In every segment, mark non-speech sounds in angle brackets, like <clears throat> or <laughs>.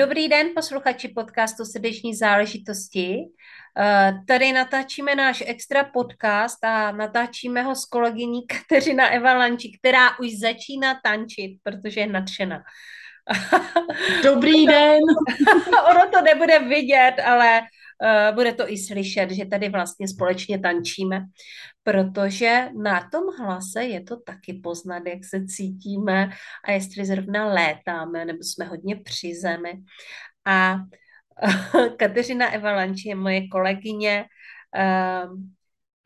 Dobrý den, posluchači podcastu Srdeční záležitosti. Eh, tady natáčíme náš extra podcast a natáčíme ho s kolegyní Kateřina Evalanči, která už začíná tančit, protože je nadšená. Dobrý <laughs> den! ono to nebude vidět, ale bude to i slyšet, že tady vlastně společně tančíme, protože na tom hlase je to taky poznat, jak se cítíme a jestli zrovna létáme nebo jsme hodně při zemi. A <laughs> Kateřina Evalanči je moje kolegyně, uh,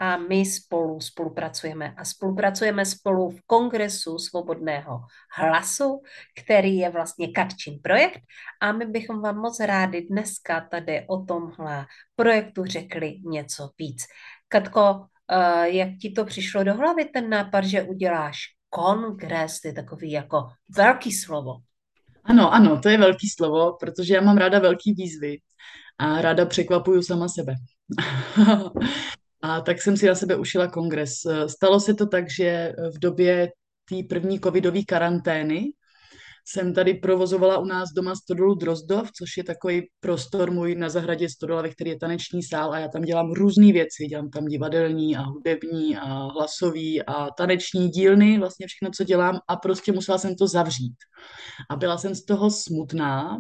a my spolu spolupracujeme. A spolupracujeme spolu v Kongresu svobodného hlasu, který je vlastně Katčin projekt a my bychom vám moc rádi dneska tady o tomhle projektu řekli něco víc. Katko, eh, jak ti to přišlo do hlavy, ten nápad, že uděláš kongres, to je takový jako velký slovo. Ano, ano, to je velký slovo, protože já mám ráda velký výzvy a ráda překvapuju sama sebe. <laughs> A tak jsem si na sebe ušila kongres. Stalo se to tak, že v době té první covidové karantény jsem tady provozovala u nás doma Stodolu Drozdov, což je takový prostor můj na zahradě Stodola, ve který je taneční sál a já tam dělám různé věci. Dělám tam divadelní a hudební a hlasový a taneční dílny, vlastně všechno, co dělám a prostě musela jsem to zavřít. A byla jsem z toho smutná,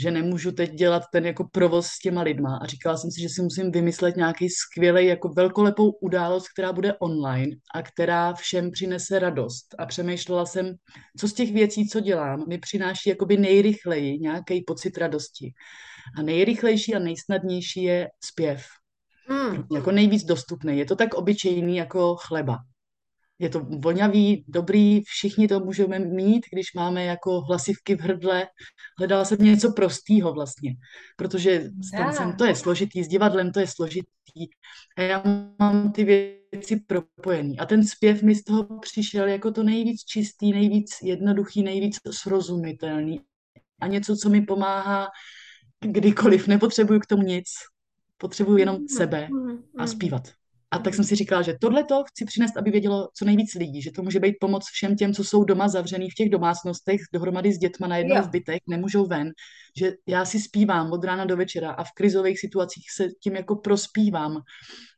že nemůžu teď dělat ten jako provoz s těma lidma a říkala jsem si, že si musím vymyslet nějaký skvělý jako velkolepou událost, která bude online a která všem přinese radost. A přemýšlela jsem, co z těch věcí, co dělám, mi přináší jakoby nejrychleji nějaký pocit radosti. A nejrychlejší a nejsnadnější je zpěv. Mm. Jako nejvíc dostupný. Je to tak obyčejný jako chleba. Je to vonavý, dobrý, všichni to můžeme mít, když máme jako hlasivky v hrdle. Hledala jsem něco prostýho vlastně, protože s tancem to je složitý, s divadlem to je složitý. A já mám ty věci propojený. A ten zpěv mi z toho přišel jako to nejvíc čistý, nejvíc jednoduchý, nejvíc srozumitelný. A něco, co mi pomáhá kdykoliv. Nepotřebuju k tomu nic. Potřebuju jenom mm-hmm. sebe a mm-hmm. zpívat. A tak jsem si říkala, že tohle to chci přinést, aby vědělo co nejvíc lidí, že to může být pomoc všem těm, co jsou doma zavřený v těch domácnostech, dohromady s dětma na jednom v bytech, nemůžou ven, že já si zpívám od rána do večera a v krizových situacích se tím jako prospívám.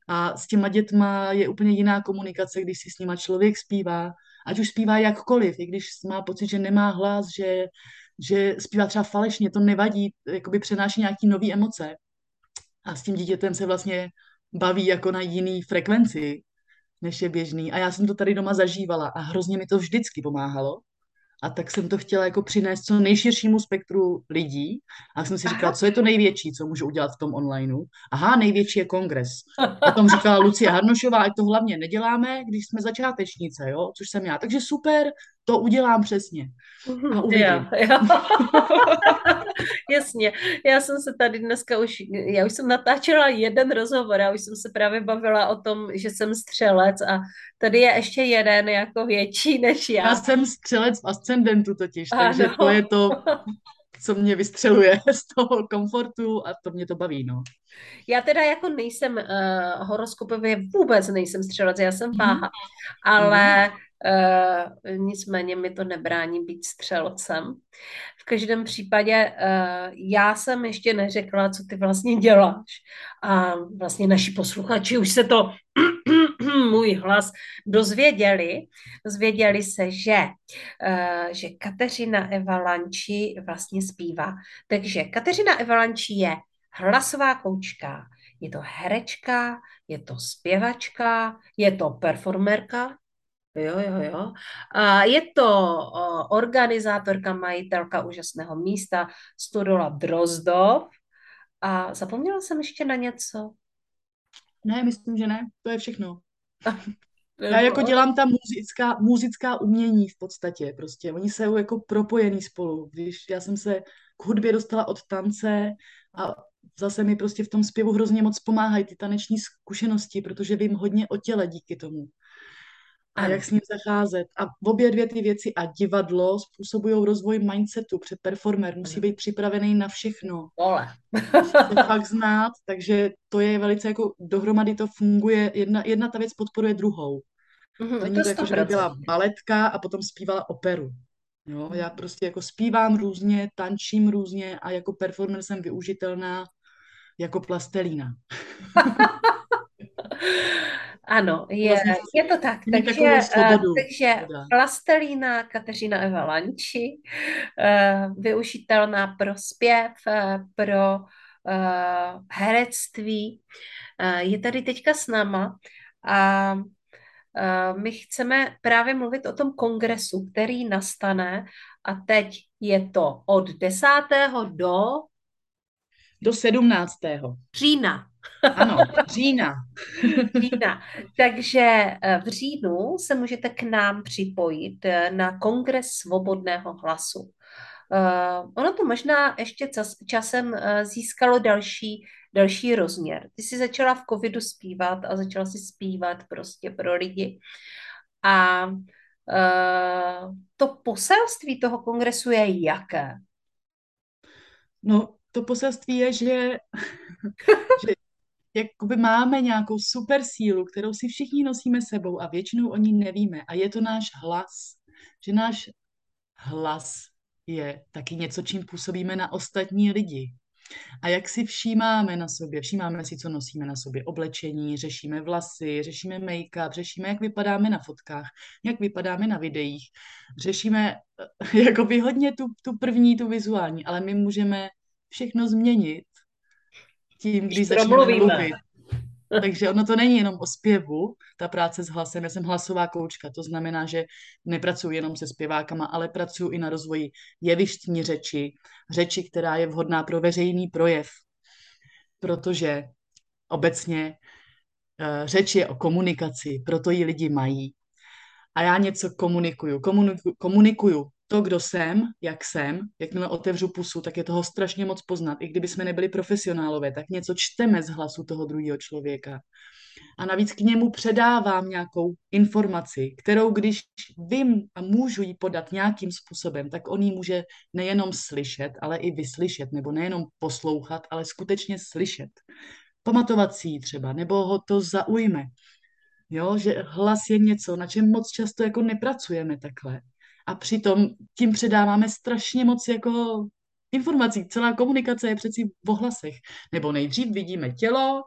A s těma dětma je úplně jiná komunikace, když si s nima člověk zpívá, ať už zpívá jakkoliv, i když má pocit, že nemá hlas, že, že zpívá třeba falešně, to nevadí, jakoby přenáší nějaký nové emoce. A s tím dítětem se vlastně baví jako na jiný frekvenci, než je běžný. A já jsem to tady doma zažívala a hrozně mi to vždycky pomáhalo. A tak jsem to chtěla jako přinést co nejširšímu spektru lidí. A jsem si říkala, co je to největší, co můžu udělat v tom onlineu. Aha, největší je kongres. O tom říkala Lucie Harnošová, ať to hlavně neděláme, když jsme začátečnice, jo? což jsem já. Takže super, to udělám přesně. A já, já. <laughs> Jasně, já jsem se tady dneska už, já už jsem natáčela jeden rozhovor, já už jsem se právě bavila o tom, že jsem střelec a tady je ještě jeden jako větší než já. Já jsem střelec v ascendentu totiž, ano. takže to je to, co mě vystřeluje z toho komfortu a to mě to baví, no. Já teda jako nejsem uh, horoskopově, vůbec nejsem střelec, já jsem váha, mm. ale mm Uh, nicméně mi to nebrání být střelcem. V každém případě uh, já jsem ještě neřekla, co ty vlastně děláš. A vlastně naši posluchači už se to <clears throat> můj hlas dozvěděli. Dozvěděli se, že, uh, že Kateřina Evalanči vlastně zpívá. Takže Kateřina Evalanči je hlasová koučka, je to herečka, je to zpěvačka, je to performerka, Jo, jo, jo. A je to organizátorka, majitelka úžasného místa Studola Drozdov. A zapomněla jsem ještě na něco? Ne, myslím, že ne. To je všechno. <laughs> Já jako dělám ta muzická, muzická umění v podstatě, prostě. Oni jsou jako propojený spolu. Když já jsem se k hudbě dostala od tance a zase mi prostě v tom zpěvu hrozně moc pomáhají ty taneční zkušenosti, protože vím hodně o těle díky tomu. A ano. jak s ním zacházet. A obě dvě ty věci a divadlo způsobují rozvoj mindsetu. Před performer musí být připravený na všechno. Ole. se fakt znát, takže to je velice jako dohromady to funguje, jedna, jedna ta věc podporuje druhou. Mm-hmm, to není to jako, že by byla baletka a potom zpívala operu. Jo, já prostě jako zpívám různě, tančím různě a jako performer jsem využitelná jako plastelína. <laughs> ano, je, vlastně je to tak. Takže, uh, takže plastelína Kateřina Eva Lanči, uh, využitelná pro zpěv, uh, pro herectví, je tady teďka s náma a Eh, my chceme právě mluvit o tom kongresu, který nastane a teď je to od 10. do... Do 17. Října. Ano, října. <laughs> října. Takže eh, v říjnu se můžete k nám připojit eh, na kongres svobodného hlasu. Uh, ono to možná ještě čas, časem uh, získalo další další rozměr. Ty jsi začala v covidu zpívat a začala si zpívat prostě pro lidi. A uh, to poselství toho kongresu je jaké? No, to poselství je, že, <laughs> že jakoby máme nějakou super sílu, kterou si všichni nosíme sebou a většinou o ní nevíme. A je to náš hlas. Že náš hlas je taky něco, čím působíme na ostatní lidi. A jak si všímáme na sobě, všímáme si, co nosíme na sobě, oblečení, řešíme vlasy, řešíme make-up, řešíme, jak vypadáme na fotkách, jak vypadáme na videích, řešíme <laughs> jako hodně tu, tu první, tu vizuální, ale my můžeme všechno změnit tím, když začneme mluvit. Takže ono to není jenom o zpěvu, ta práce s hlasem. Já jsem hlasová koučka, to znamená, že nepracuji jenom se zpěvákama, ale pracuji i na rozvoji jevištní řeči, řeči, která je vhodná pro veřejný projev. Protože obecně uh, řeč je o komunikaci, proto ji lidi mají. A já něco komunikuju. Komunikuju, komunikuju to, kdo jsem, jak jsem, jakmile otevřu pusu, tak je toho strašně moc poznat. I kdyby jsme nebyli profesionálové, tak něco čteme z hlasu toho druhého člověka. A navíc k němu předávám nějakou informaci, kterou když vím a můžu ji podat nějakým způsobem, tak on ji může nejenom slyšet, ale i vyslyšet, nebo nejenom poslouchat, ale skutečně slyšet. Pamatovat si ji třeba, nebo ho to zaujme. Jo, že hlas je něco, na čem moc často jako nepracujeme takhle a přitom tím předáváme strašně moc jako informací. Celá komunikace je přeci v ohlasech. Nebo nejdřív vidíme tělo,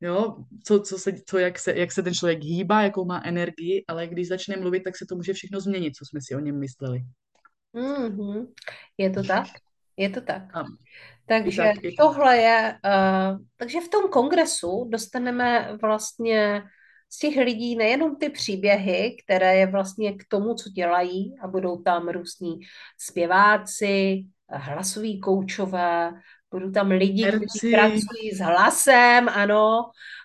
jo, co, co se, co, jak, se, jak se ten člověk hýbá, jakou má energii, ale když začne mluvit, tak se to může všechno změnit, co jsme si o něm mysleli. Mm-hmm. Je to tak? Je to tak. A, takže tak, tohle je, uh, takže v tom kongresu dostaneme vlastně z těch lidí nejenom ty příběhy, které je vlastně k tomu, co dělají a budou tam různí zpěváci, hlasoví koučové, budou tam lidi, kteří pracují s hlasem, ano,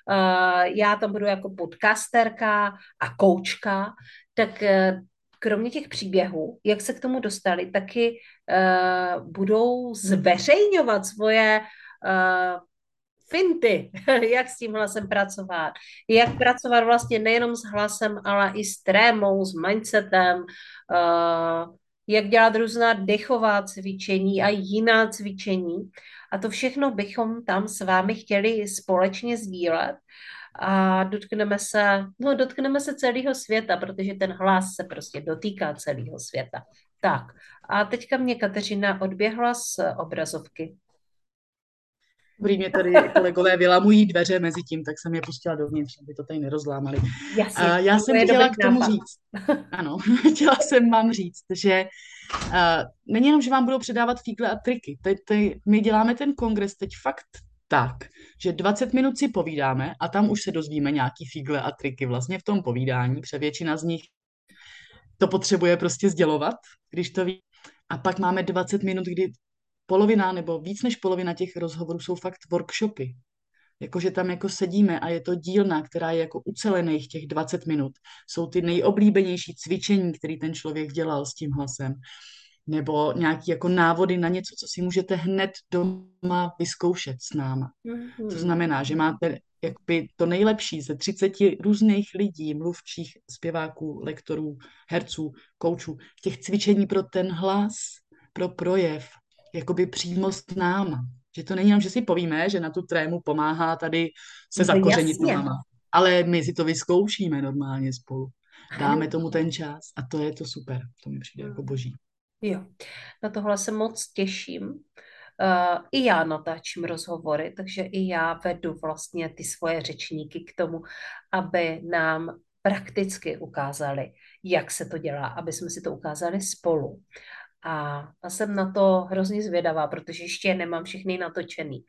uh, já tam budu jako podcasterka a koučka, tak uh, kromě těch příběhů, jak se k tomu dostali, taky uh, budou zveřejňovat svoje finty, <laughs> jak s tím hlasem pracovat, jak pracovat vlastně nejenom s hlasem, ale i s trémou, s mindsetem, uh, jak dělat různá dechová cvičení a jiná cvičení. A to všechno bychom tam s vámi chtěli společně sdílet a dotkneme se, no dotkneme se celého světa, protože ten hlas se prostě dotýká celého světa. Tak, a teďka mě Kateřina odběhla z obrazovky. Dobrý, mě tady kolegové vylamují dveře mezi tím, tak jsem je pustila dovnitř, aby to tady nerozlámali. Jasně, uh, já jsem chtěla k tomu nápad. říct, ano, <laughs> chtěla jsem vám říct, že uh, není jenom, že vám budou předávat fígle a triky. Teď, teď, my děláme ten kongres teď fakt tak, že 20 minut si povídáme a tam už se dozvíme nějaký fígle a triky vlastně v tom povídání, protože většina z nich to potřebuje prostě sdělovat, když to ví. A pak máme 20 minut, kdy polovina nebo víc než polovina těch rozhovorů jsou fakt workshopy. Jakože tam jako sedíme a je to dílna, která je jako ucelených těch 20 minut. Jsou ty nejoblíbenější cvičení, které ten člověk dělal s tím hlasem. Nebo nějaký jako návody na něco, co si můžete hned doma vyzkoušet s náma. Mm-hmm. To znamená, že máte jakby to nejlepší ze 30 různých lidí, mluvčích, zpěváků, lektorů, herců, koučů, těch cvičení pro ten hlas, pro projev, jakoby přímo s náma. Že to není jenom, že si povíme, že na tu trému pomáhá tady se no zakořenit náma. Ale my si to vyzkoušíme normálně spolu. Dáme tomu ten čas a to je to super. To mi přijde jako boží. Jo, na tohle se moc těším. Uh, I já natáčím rozhovory, takže i já vedu vlastně ty svoje řečníky k tomu, aby nám prakticky ukázali, jak se to dělá, aby jsme si to ukázali spolu. A jsem na to hrozně zvědavá, protože ještě nemám všechny natočený,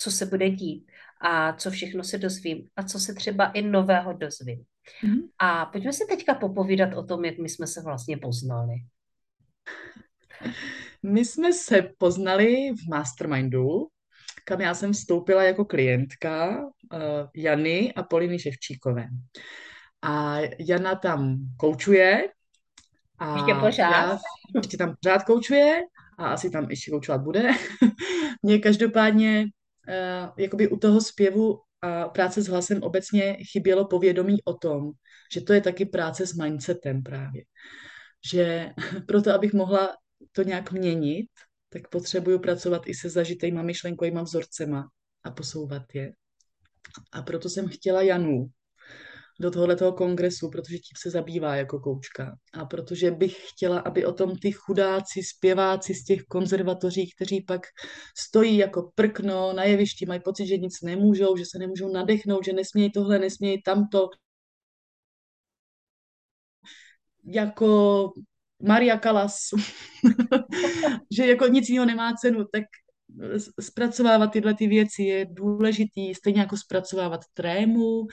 co se bude dít a co všechno se dozvím a co se třeba i nového dozvím. Mm-hmm. A pojďme si teďka popovídat o tom, jak my jsme se vlastně poznali. My jsme se poznali v Mastermindu, kam já jsem vstoupila jako klientka uh, Jany a Poliny Ševčíkové. A Jana tam koučuje. A ještě pořád. Já, ještě tam pořád koučuje a asi tam ještě koučovat bude. <laughs> Mně každopádně uh, jakoby u toho zpěvu a práce s hlasem obecně chybělo povědomí o tom, že to je taky práce s mindsetem právě. Že <laughs> proto, abych mohla to nějak měnit, tak potřebuju pracovat i se zažitejma myšlenkovýma vzorcema a posouvat je. A proto jsem chtěla Janu do tohoto kongresu, protože tím se zabývá jako koučka. A protože bych chtěla, aby o tom ty chudáci, zpěváci z těch konzervatoří, kteří pak stojí jako prkno na jevišti, mají pocit, že nic nemůžou, že se nemůžou nadechnout, že nesmějí tohle, nesmějí tamto, jako Maria Kalas, <laughs> že jako nic jiného nemá cenu, tak zpracovávat tyhle ty věci je důležitý, stejně jako zpracovávat trému,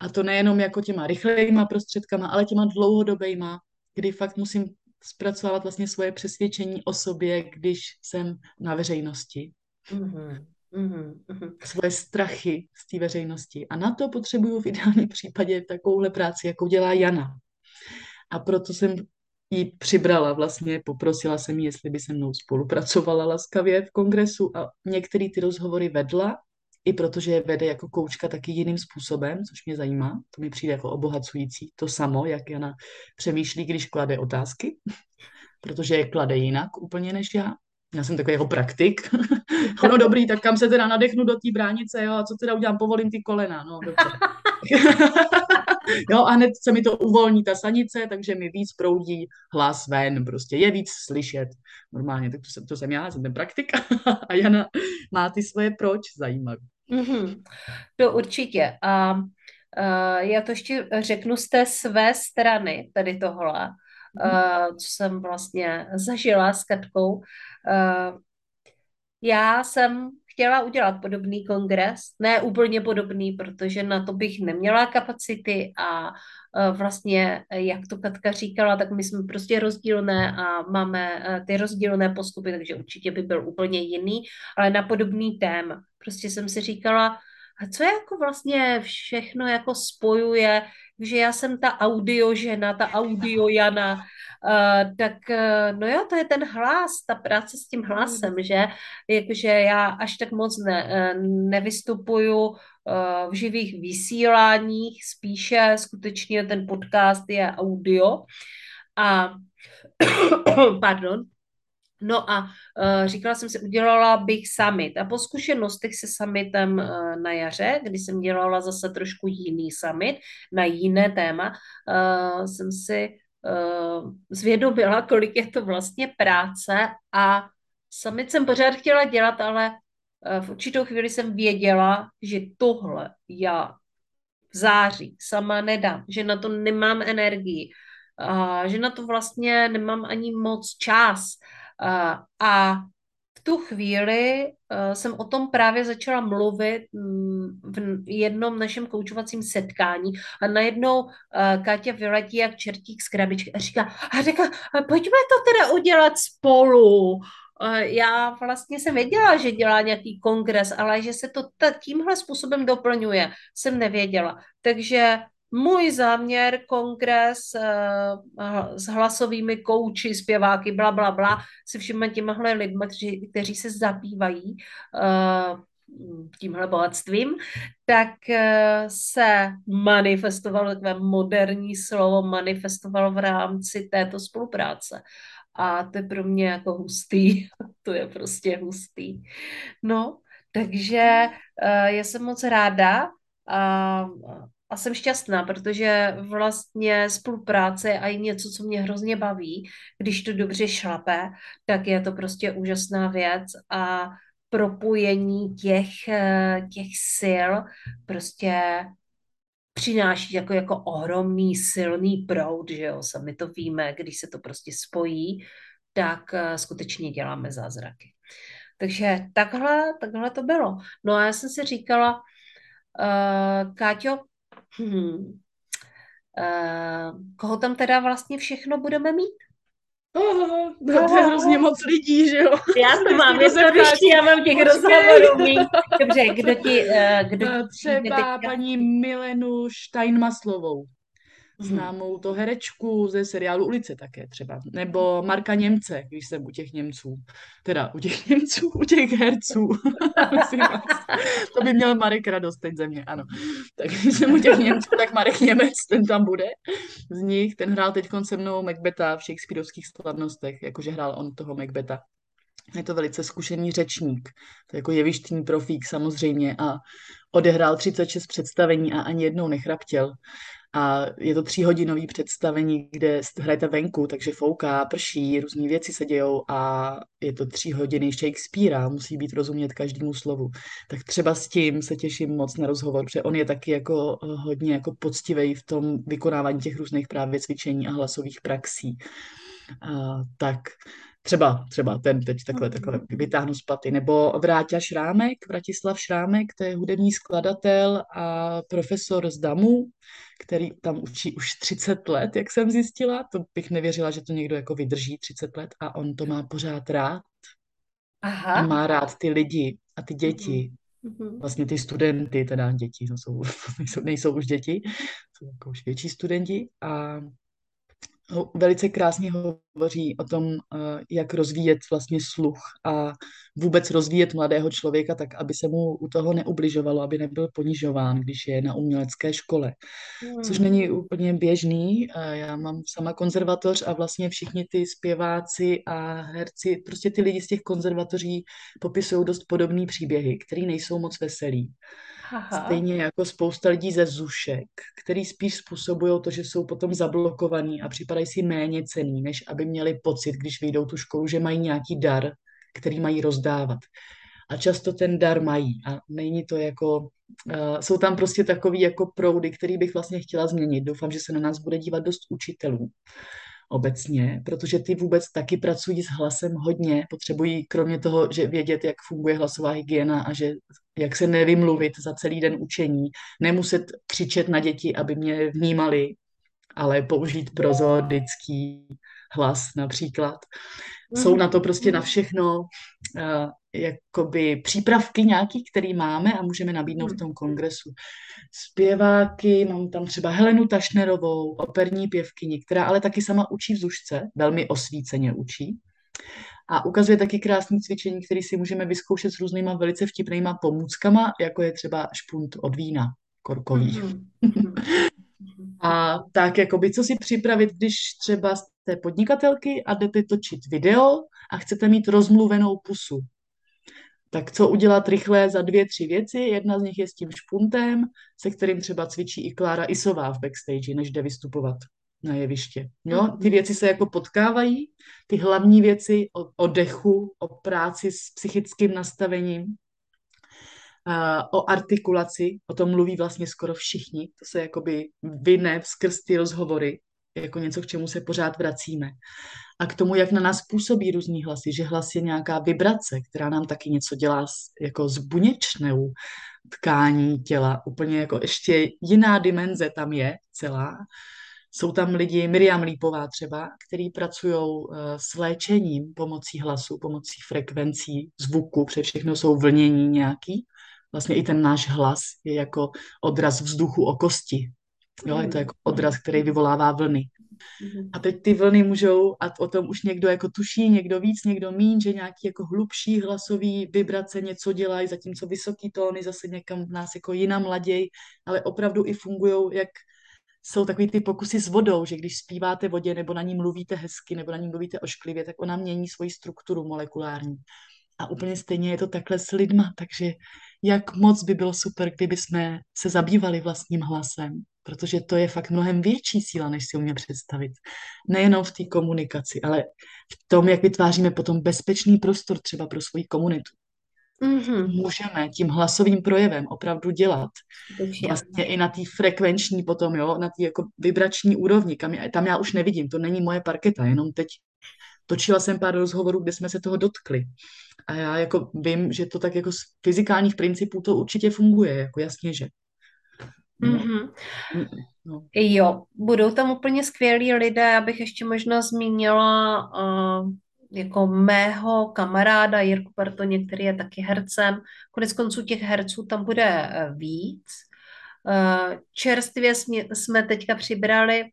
a to nejenom jako těma rychlejma prostředkama, ale těma dlouhodobejma, kdy fakt musím zpracovávat vlastně svoje přesvědčení o sobě, když jsem na veřejnosti. Mm-hmm. Mm-hmm. Svoje strachy z té veřejnosti. A na to potřebuju v ideálním případě takovouhle práci, jako dělá Jana. A proto jsem ji přibrala vlastně, poprosila jsem ji, jestli by se mnou spolupracovala laskavě v kongresu a některé ty rozhovory vedla, i protože je vede jako koučka taky jiným způsobem, což mě zajímá, to mi přijde jako obohacující, to samo, jak Jana přemýšlí, když klade otázky, <laughs> protože je klade jinak úplně než já. Já jsem takový jeho praktik. <laughs> ono dobrý, tak kam se teda nadechnu do té bránice, jo, a co teda udělám, povolím ty kolena, no dobře. <laughs> jo, a hned se mi to uvolní ta sanice, takže mi víc proudí hlas ven, prostě je víc slyšet normálně, tak to jsem, to jsem já, jsem ten praktik <laughs> a Jana má ty svoje proč zajímavé. Mm-hmm. To určitě. A uh, já to ještě řeknu z té své strany, tady tohle, uh, co jsem vlastně zažila s Katkou. Uh, já jsem chtěla udělat podobný kongres, ne úplně podobný, protože na to bych neměla kapacity a e, vlastně, jak to Katka říkala, tak my jsme prostě rozdílné a máme e, ty rozdílné postupy, takže určitě by byl úplně jiný, ale na podobný téma. Prostě jsem si říkala, a co jako vlastně všechno jako spojuje, že já jsem ta audio žena, ta audio Jana, uh, tak uh, no jo, to je ten hlas, ta práce s tím hlasem, mm. že? Jakože já až tak moc ne, uh, nevystupuju v živých vysíláních, spíše skutečně ten podcast je audio. A <coughs> pardon, No a uh, říkala jsem si, udělala bych summit. A po zkušenostech se summitem uh, na jaře, kdy jsem dělala zase trošku jiný summit na jiné téma, uh, jsem si uh, zvědomila, kolik je to vlastně práce a summit jsem pořád chtěla dělat, ale uh, v určitou chvíli jsem věděla, že tohle já v září sama nedám, že na to nemám energii, uh, že na to vlastně nemám ani moc čas. A v tu chvíli uh, jsem o tom právě začala mluvit um, v jednom našem koučovacím setkání a najednou uh, Káťa vyletí jak čertík z krabičky a říká, a říká, pojďme to teda udělat spolu. eh, já vlastně jsem věděla, že dělá nějaký kongres, ale že se to tímhle způsobem doplňuje, jsem nevěděla. Takže můj záměr, kongres uh, s hlasovými kouči, zpěváky, bla, bla, bla, se všemi těmahle lidmi, kteří, kteří se zabývají uh, tímhle bohatstvím, tak uh, se manifestovalo, takové moderní slovo, manifestovalo v rámci této spolupráce. A to je pro mě jako hustý. <laughs> to je prostě hustý. No, takže já jsem moc ráda. Uh, a jsem šťastná, protože vlastně spolupráce je i něco, co mě hrozně baví. Když to dobře šlape, tak je to prostě úžasná věc a propojení těch, eh, těch sil prostě přináší jako, jako ohromný silný proud, že jo, sami to víme, když se to prostě spojí, tak eh, skutečně děláme zázraky. Takže takhle, takhle to bylo. No a já jsem si říkala, uh, Káťo, Hmm. Uh, koho tam teda vlastně všechno budeme mít? Oh, to je hrozně moc lidí, že jo? Já to mám, je to já mám těch rozhovorů. Dobře, kdo ti... Uh, kdo Třeba teďka... paní Milenu Steinmaslovou známou to herečku ze seriálu Ulice také třeba, nebo Marka Němce, když jsem u těch Němců, teda u těch <laughs> Němců, u těch herců, <laughs> to by měl Marek radost teď ze mě, ano. Tak když jsem u těch Němců, tak Marek Němec, ten tam bude z nich, ten hrál teď se mnou Macbeta v Shakespeareovských slavnostech, jakože hrál on toho Macbeta. Je to velice zkušený řečník, to je jako jevištní profík samozřejmě a odehrál 36 představení a ani jednou nechraptěl. A je to tříhodinový představení, kde hrajete venku, takže fouká, prší, různé věci se dějou a je to tři hodiny Shakespearea, musí být rozumět každému slovu. Tak třeba s tím se těším moc na rozhovor, protože on je taky jako hodně jako poctivý v tom vykonávání těch různých právě cvičení a hlasových praxí. A, tak třeba, třeba ten teď takhle, takhle vytáhnu z paty. Nebo Vráťa Šrámek, Vratislav Šrámek, to je hudební skladatel a profesor z DAMu, který tam učí už 30 let, jak jsem zjistila. To bych nevěřila, že to někdo jako vydrží 30 let a on to má pořád rád. Aha. A má rád ty lidi a ty děti. Mm-hmm. Vlastně ty studenty, teda děti, to jsou, <laughs> nejsou, nejsou už děti, jsou jako už větší studenti a velice krásně hovoří o tom, eh, jak rozvíjet vlastně sluch a vůbec rozvíjet mladého člověka tak, aby se mu u toho neubližovalo, aby nebyl ponižován, když je na umělecké škole. Což hmm. není úplně běžný. Eh, já mám sama konzervatoř a vlastně všichni ty zpěváci a herci, prostě ty lidi z těch konzervatoří popisují dost podobné příběhy, které nejsou moc veselý. Aha. Stejně jako spousta lidí ze zušek, který spíš způsobují to, že jsou potom zablokovaní a připadají si méně cený, než aby měli pocit, když vyjdou tu školu, že mají nějaký dar, který mají rozdávat. A často ten dar mají a není to jako, uh, jsou tam prostě takový jako proudy, který bych vlastně chtěla změnit. Doufám, že se na nás bude dívat dost učitelů obecně, protože ty vůbec taky pracují s hlasem hodně, potřebují kromě toho, že vědět, jak funguje hlasová hygiena a že jak se nevymluvit za celý den učení, nemuset křičet na děti, aby mě vnímali, ale použít prozodický hlas například. Jsou na to prostě na všechno uh, jakoby přípravky nějaký, který máme a můžeme nabídnout v tom kongresu. Zpěváky, mám tam třeba Helenu Tašnerovou, operní pěvkyni, která ale taky sama učí v Zušce, velmi osvíceně učí. A ukazuje taky krásné cvičení, které si můžeme vyzkoušet s různýma velice vtipnýma pomůckama, jako je třeba špunt od vína korkový. Mm-hmm. A tak, jakoby, co si připravit, když třeba jste podnikatelky a jdete točit video a chcete mít rozmluvenou pusu. Tak co udělat rychle za dvě, tři věci? Jedna z nich je s tím špuntem, se kterým třeba cvičí i Klára Isová v backstage, než jde vystupovat na jeviště. Jo? Mhm. Ty věci se jako potkávají, ty hlavní věci o, o dechu, o práci s psychickým nastavením, o artikulaci, o tom mluví vlastně skoro všichni, to se jakoby vyne skrz ty rozhovory, jako něco, k čemu se pořád vracíme. A k tomu, jak na nás působí různý hlasy, že hlas je nějaká vibrace, která nám taky něco dělá s, jako s buněčnou tkání těla. Úplně jako ještě jiná dimenze tam je celá. Jsou tam lidi, Miriam Lípová třeba, který pracují s léčením pomocí hlasu, pomocí frekvencí, zvuku, pře všechno jsou vlnění nějaký. Vlastně i ten náš hlas je jako odraz vzduchu o kosti. Jo, je to jako odraz, který vyvolává vlny. Mhm. A teď ty vlny můžou, a o tom už někdo jako tuší, někdo víc, někdo mín, že nějaký jako hlubší hlasový vibrace něco dělají, zatímco vysoký tóny zase někam v nás jako jinam laděj, ale opravdu i fungují, jak jsou takový ty pokusy s vodou, že když zpíváte vodě nebo na ní mluvíte hezky nebo na ní mluvíte ošklivě, tak ona mění svoji strukturu molekulární. A úplně stejně je to takhle s lidma, takže jak moc by bylo super, kdyby jsme se zabývali vlastním hlasem, protože to je fakt mnohem větší síla, než si umíme představit. Nejenom v té komunikaci, ale v tom, jak vytváříme potom bezpečný prostor třeba pro svoji komunitu. Mm-hmm. Můžeme tím hlasovým projevem opravdu dělat. Vlastně i na té frekvenční potom, jo, na té jako vibrační úrovni, kam já, tam já už nevidím, to není moje parketa, jenom teď točila jsem pár rozhovorů, kde jsme se toho dotkli. A já jako vím, že to tak jako z fyzikálních principů to určitě funguje, jako jasně, že. No. Mm-hmm. No. Jo, budou tam úplně skvělí lidé, abych ještě možná zmínila uh, jako mého kamaráda Jirku Bartoně, který je taky hercem. Konec konců těch herců tam bude eh, víc. Eh, čerstvě jsme teďka přibrali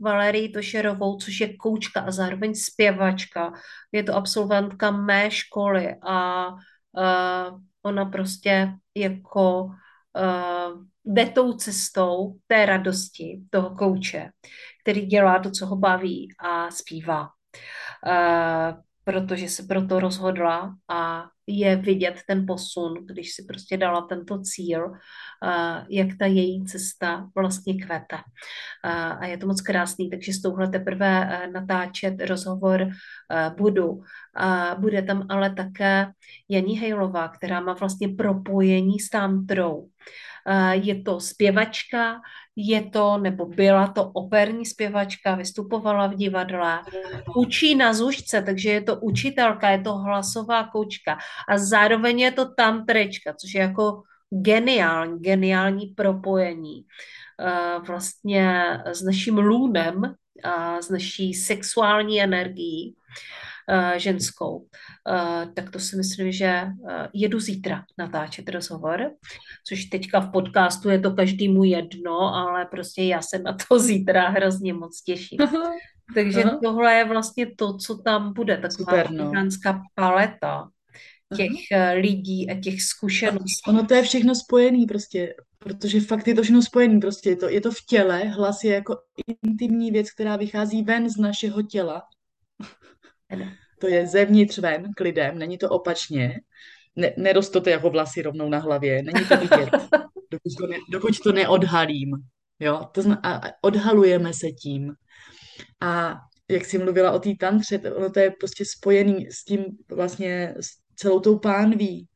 Valerii Tošerovou, což je koučka a zároveň zpěvačka. Je to absolventka mé školy a uh, ona prostě jako uh, jde tou cestou té radosti toho kouče, který dělá to, co ho baví a zpívá. Protože se proto rozhodla a je vidět ten posun, když si prostě dala tento cíl, jak ta její cesta vlastně kvete. A je to moc krásný, takže s touhle teprve natáčet rozhovor budu. A bude tam ale také Janí Hejlová, která má vlastně propojení s tantrou. Je to zpěvačka, je to, nebo byla to operní zpěvačka, vystupovala v divadle, učí na zušce, takže je to učitelka, je to hlasová koučka. A zároveň je to tantrička, což je jako geniální, geniální propojení. Vlastně s naším lůnem, a s naší sexuální energií ženskou, uh, tak to si myslím, že uh, jedu zítra natáčet rozhovor, což teďka v podcastu je to každému jedno, ale prostě já se na to <laughs> zítra hrozně moc těším. <laughs> Takže Aha. tohle je vlastně to, co tam bude, taková gigantská no. paleta těch Aha. lidí a těch zkušeností. Ono to je všechno spojený prostě, protože fakt je to všechno spojený prostě, je to, je to v těle, hlas je jako intimní věc, která vychází ven z našeho těla to je zevnitř ven k lidem, není to opačně. Ne, nerostou jako vlasy rovnou na hlavě, není to vidět, <laughs> dokud to, ne, dokud to neodhalím. Jo? To zna, a odhalujeme se tím. A jak jsi mluvila o té tantře, to, ono to je prostě spojený s tím vlastně s celou tou pánví.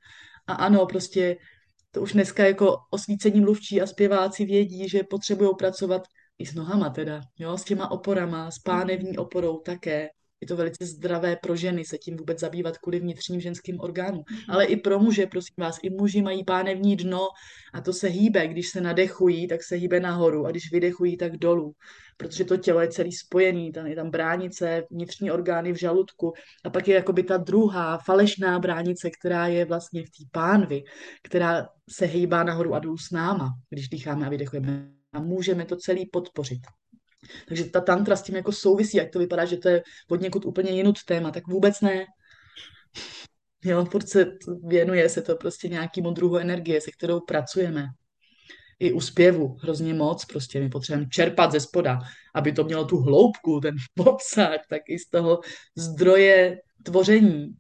A ano, prostě to už dneska jako osvícení mluvčí a zpěváci vědí, že potřebují pracovat i s nohama teda, jo, s těma oporama, s pánevní oporou také je to velice zdravé pro ženy se tím vůbec zabývat kvůli vnitřním ženským orgánům. Mm-hmm. Ale i pro muže, prosím vás, i muži mají pánevní dno a to se hýbe. Když se nadechují, tak se hýbe nahoru a když vydechují, tak dolů. Protože to tělo je celý spojený, tam je tam bránice, vnitřní orgány v žaludku a pak je jakoby ta druhá falešná bránice, která je vlastně v té pánvi, která se hýbá nahoru a dolů s náma, když dýcháme a vydechujeme. A můžeme to celý podpořit. Takže ta tantra s tím jako souvisí, jak to vypadá, že to je od někud úplně jinut téma, tak vůbec ne. Jo, furt se věnuje se to prostě nějakému druhu energie, se kterou pracujeme. I u zpěvu hrozně moc, prostě my potřebujeme čerpat ze spoda, aby to mělo tu hloubku, ten obsah, tak i z toho zdroje tvoření,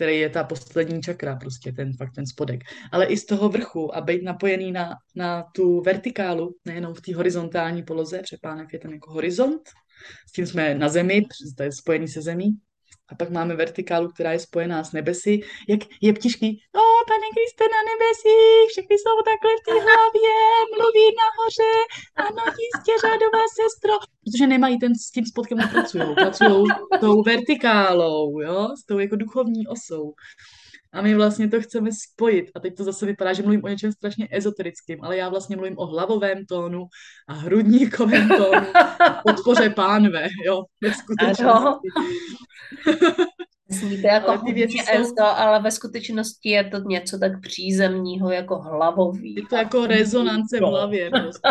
který je ta poslední čakra, prostě ten fakt ten spodek. Ale i z toho vrchu a být napojený na, na tu vertikálu, nejenom v té horizontální poloze, protože pánev je ten jako horizont, s tím jsme na zemi, to je spojený se zemí, a pak máme vertikálu, která je spojená s nebesy, jak je ptišky, o, pane Kriste, na nebesích, všechny jsou takhle v té hlavě, mluví nahoře, ano, jistě, řádová sestro, protože nemají ten, s tím spodkem nepracují, pracují. Tou vertikálou, jo, s tou jako duchovní osou. A my vlastně to chceme spojit. A teď to zase vypadá, že mluvím o něčem strašně ezoterickým, ale já vlastně mluvím o hlavovém tónu a hrudníkovém tónu a podpoře pánve, jo, ve skutečnosti. Ano. <laughs> Zní to jako ale ty věci jsou... ale ve skutečnosti je to něco tak přízemního, jako hlavový. Je to jako rezonance v hlavě prostě.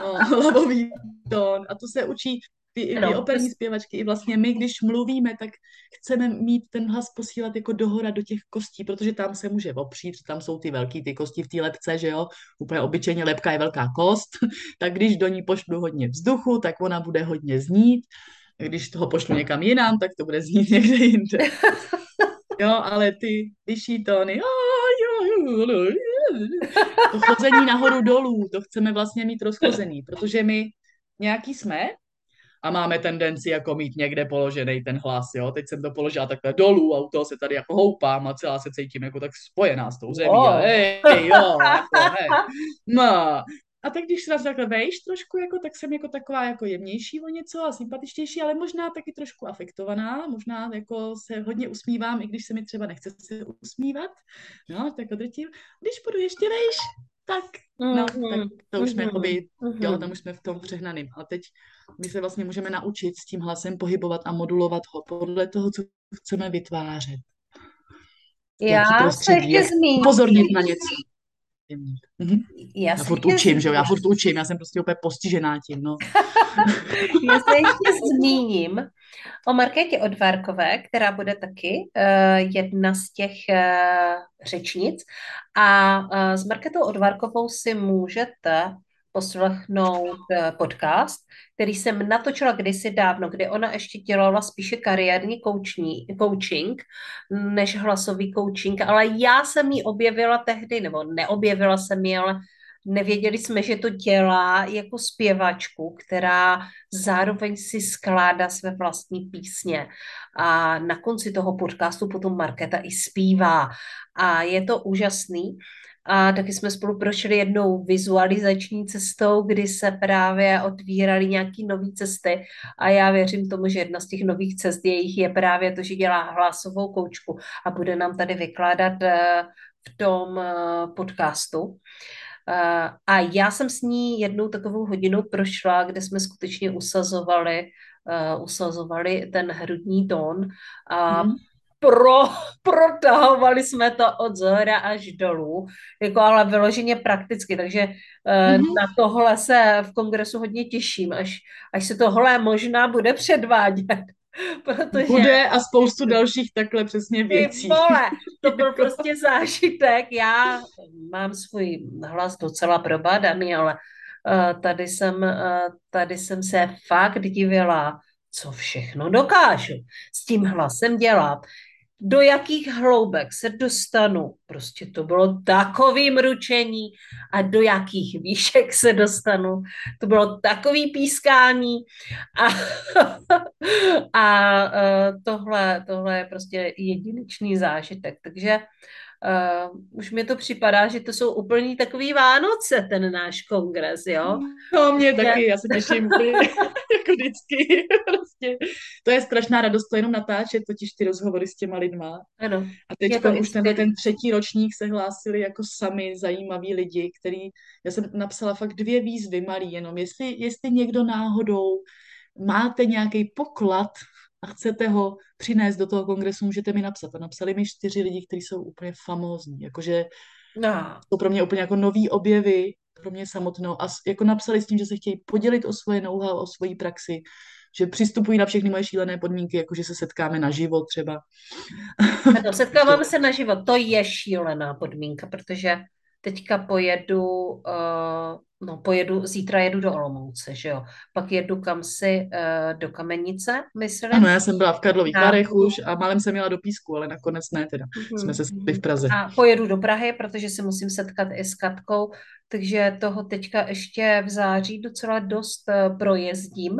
No, <laughs> hlavový tón. A to se učí ty, no, ty operní zpěvačky, i vlastně my, když mluvíme, tak chceme mít ten hlas posílat jako dohora do těch kostí, protože tam se může opřít, tam jsou ty velký ty kosti v té lepce, že jo, úplně obyčejně lepka je velká kost, <laughs> tak když do ní pošlu hodně vzduchu, tak ona bude hodně znít, když toho pošlu někam jinam, tak to bude znít <laughs> někde jinde. Jo, ale ty vyšší tóny, to chození nahoru dolů, to chceme vlastně mít rozchozený, protože my nějaký jsme, a máme tendenci jako mít někde položený ten hlas, jo. Teď jsem to položila takhle dolů a u toho se tady jako houpám a celá se cítím jako tak spojená s tou zemí. Oh. A hej, jo, jako, hej. No. A tak když se nás takhle vejš trošku, jako, tak jsem jako taková jako jemnější o něco a sympatičtější, ale možná taky trošku afektovaná, možná jako se hodně usmívám, i když se mi třeba nechce se usmívat, no, tak odrtím. Když budu ještě vejš, tak, no, mm-hmm. tak to už jsme mm-hmm. jakoby, mm-hmm. jo, tam už jsme v tom přehnaným. A teď my se vlastně můžeme naučit s tím hlasem pohybovat a modulovat ho podle toho, co chceme vytvářet. Já se ještě zmíním. Pozornit na něco. Já, já furt učím, že jo, já furt učím, já jsem prostě úplně postižená tím, no. <laughs> <laughs> já se ještě zmíním o Markétě Odvárkové, která bude taky uh, jedna z těch uh, řečnic. A uh, s Marketou Odvárkovou si můžete poslechnout podcast, který jsem natočila kdysi dávno, kdy ona ještě dělala spíše kariérní coaching než hlasový coaching, ale já jsem ji objevila tehdy, nebo neobjevila jsem ji, ale nevěděli jsme, že to dělá jako zpěvačku, která zároveň si skládá své vlastní písně. A na konci toho podcastu potom Markéta i zpívá. A je to úžasný. A taky jsme spolu prošli jednou vizualizační cestou, kdy se právě otvíraly nějaké nové cesty a já věřím tomu, že jedna z těch nových cest jejich je právě to, že dělá hlasovou koučku a bude nám tady vykládat eh, v tom eh, podcastu. Eh, a já jsem s ní jednou takovou hodinu prošla, kde jsme skutečně usazovali, usazovali ten hrudní tón a mm pro, protahovali jsme to od zhora až dolů, jako ale vyloženě prakticky, takže mm-hmm. na tohle se v kongresu hodně těším, až, až se tohle možná bude předvádět. <laughs> Protože... Bude a spoustu dalších takhle přesně věcí. Vole, to byl <laughs> prostě zážitek. Já mám svůj hlas docela probádaný, ale uh, tady jsem, uh, tady jsem se fakt divila, co všechno dokážu s tím hlasem dělat do jakých hloubek se dostanu. Prostě to bylo takový mručení a do jakých výšek se dostanu. To bylo takový pískání a, <laughs> a e, tohle, tohle je prostě jedinečný zážitek. Takže Uh, už mi to připadá, že to jsou úplně takový Vánoce, ten náš kongres, jo? No, mě taky, já se těším <laughs> jako vždycky. prostě. To je strašná radost to jenom natáčet, totiž ty rozhovory s těma lidma. Ano. A teď už ten, ten třetí ročník se hlásili jako sami zajímaví lidi, který, já jsem napsala fakt dvě výzvy malý jenom, jestli, jestli někdo náhodou máte nějaký poklad a chcete ho přinést do toho kongresu, můžete mi napsat. A napsali mi čtyři lidi, kteří jsou úplně famózní, jakože no. jsou pro mě úplně jako nový objevy, pro mě samotnou a jako napsali s tím, že se chtějí podělit o svoje know-how, o svoji praxi, že přistupují na všechny moje šílené podmínky, jako že se setkáme na život třeba. Ano, setkáváme se na život, to je šílená podmínka, protože teďka pojedu, uh, no pojedu, zítra jedu do Olomouce, že jo, pak jedu kam si uh, do Kamenice, myslím. Ano, já jsem byla v Karlových Varech už a málem jsem měla do Písku, ale nakonec ne teda, mm-hmm. jsme se v Praze. A pojedu do Prahy, protože se musím setkat i s Katkou, takže toho teďka ještě v září docela dost uh, projezdím.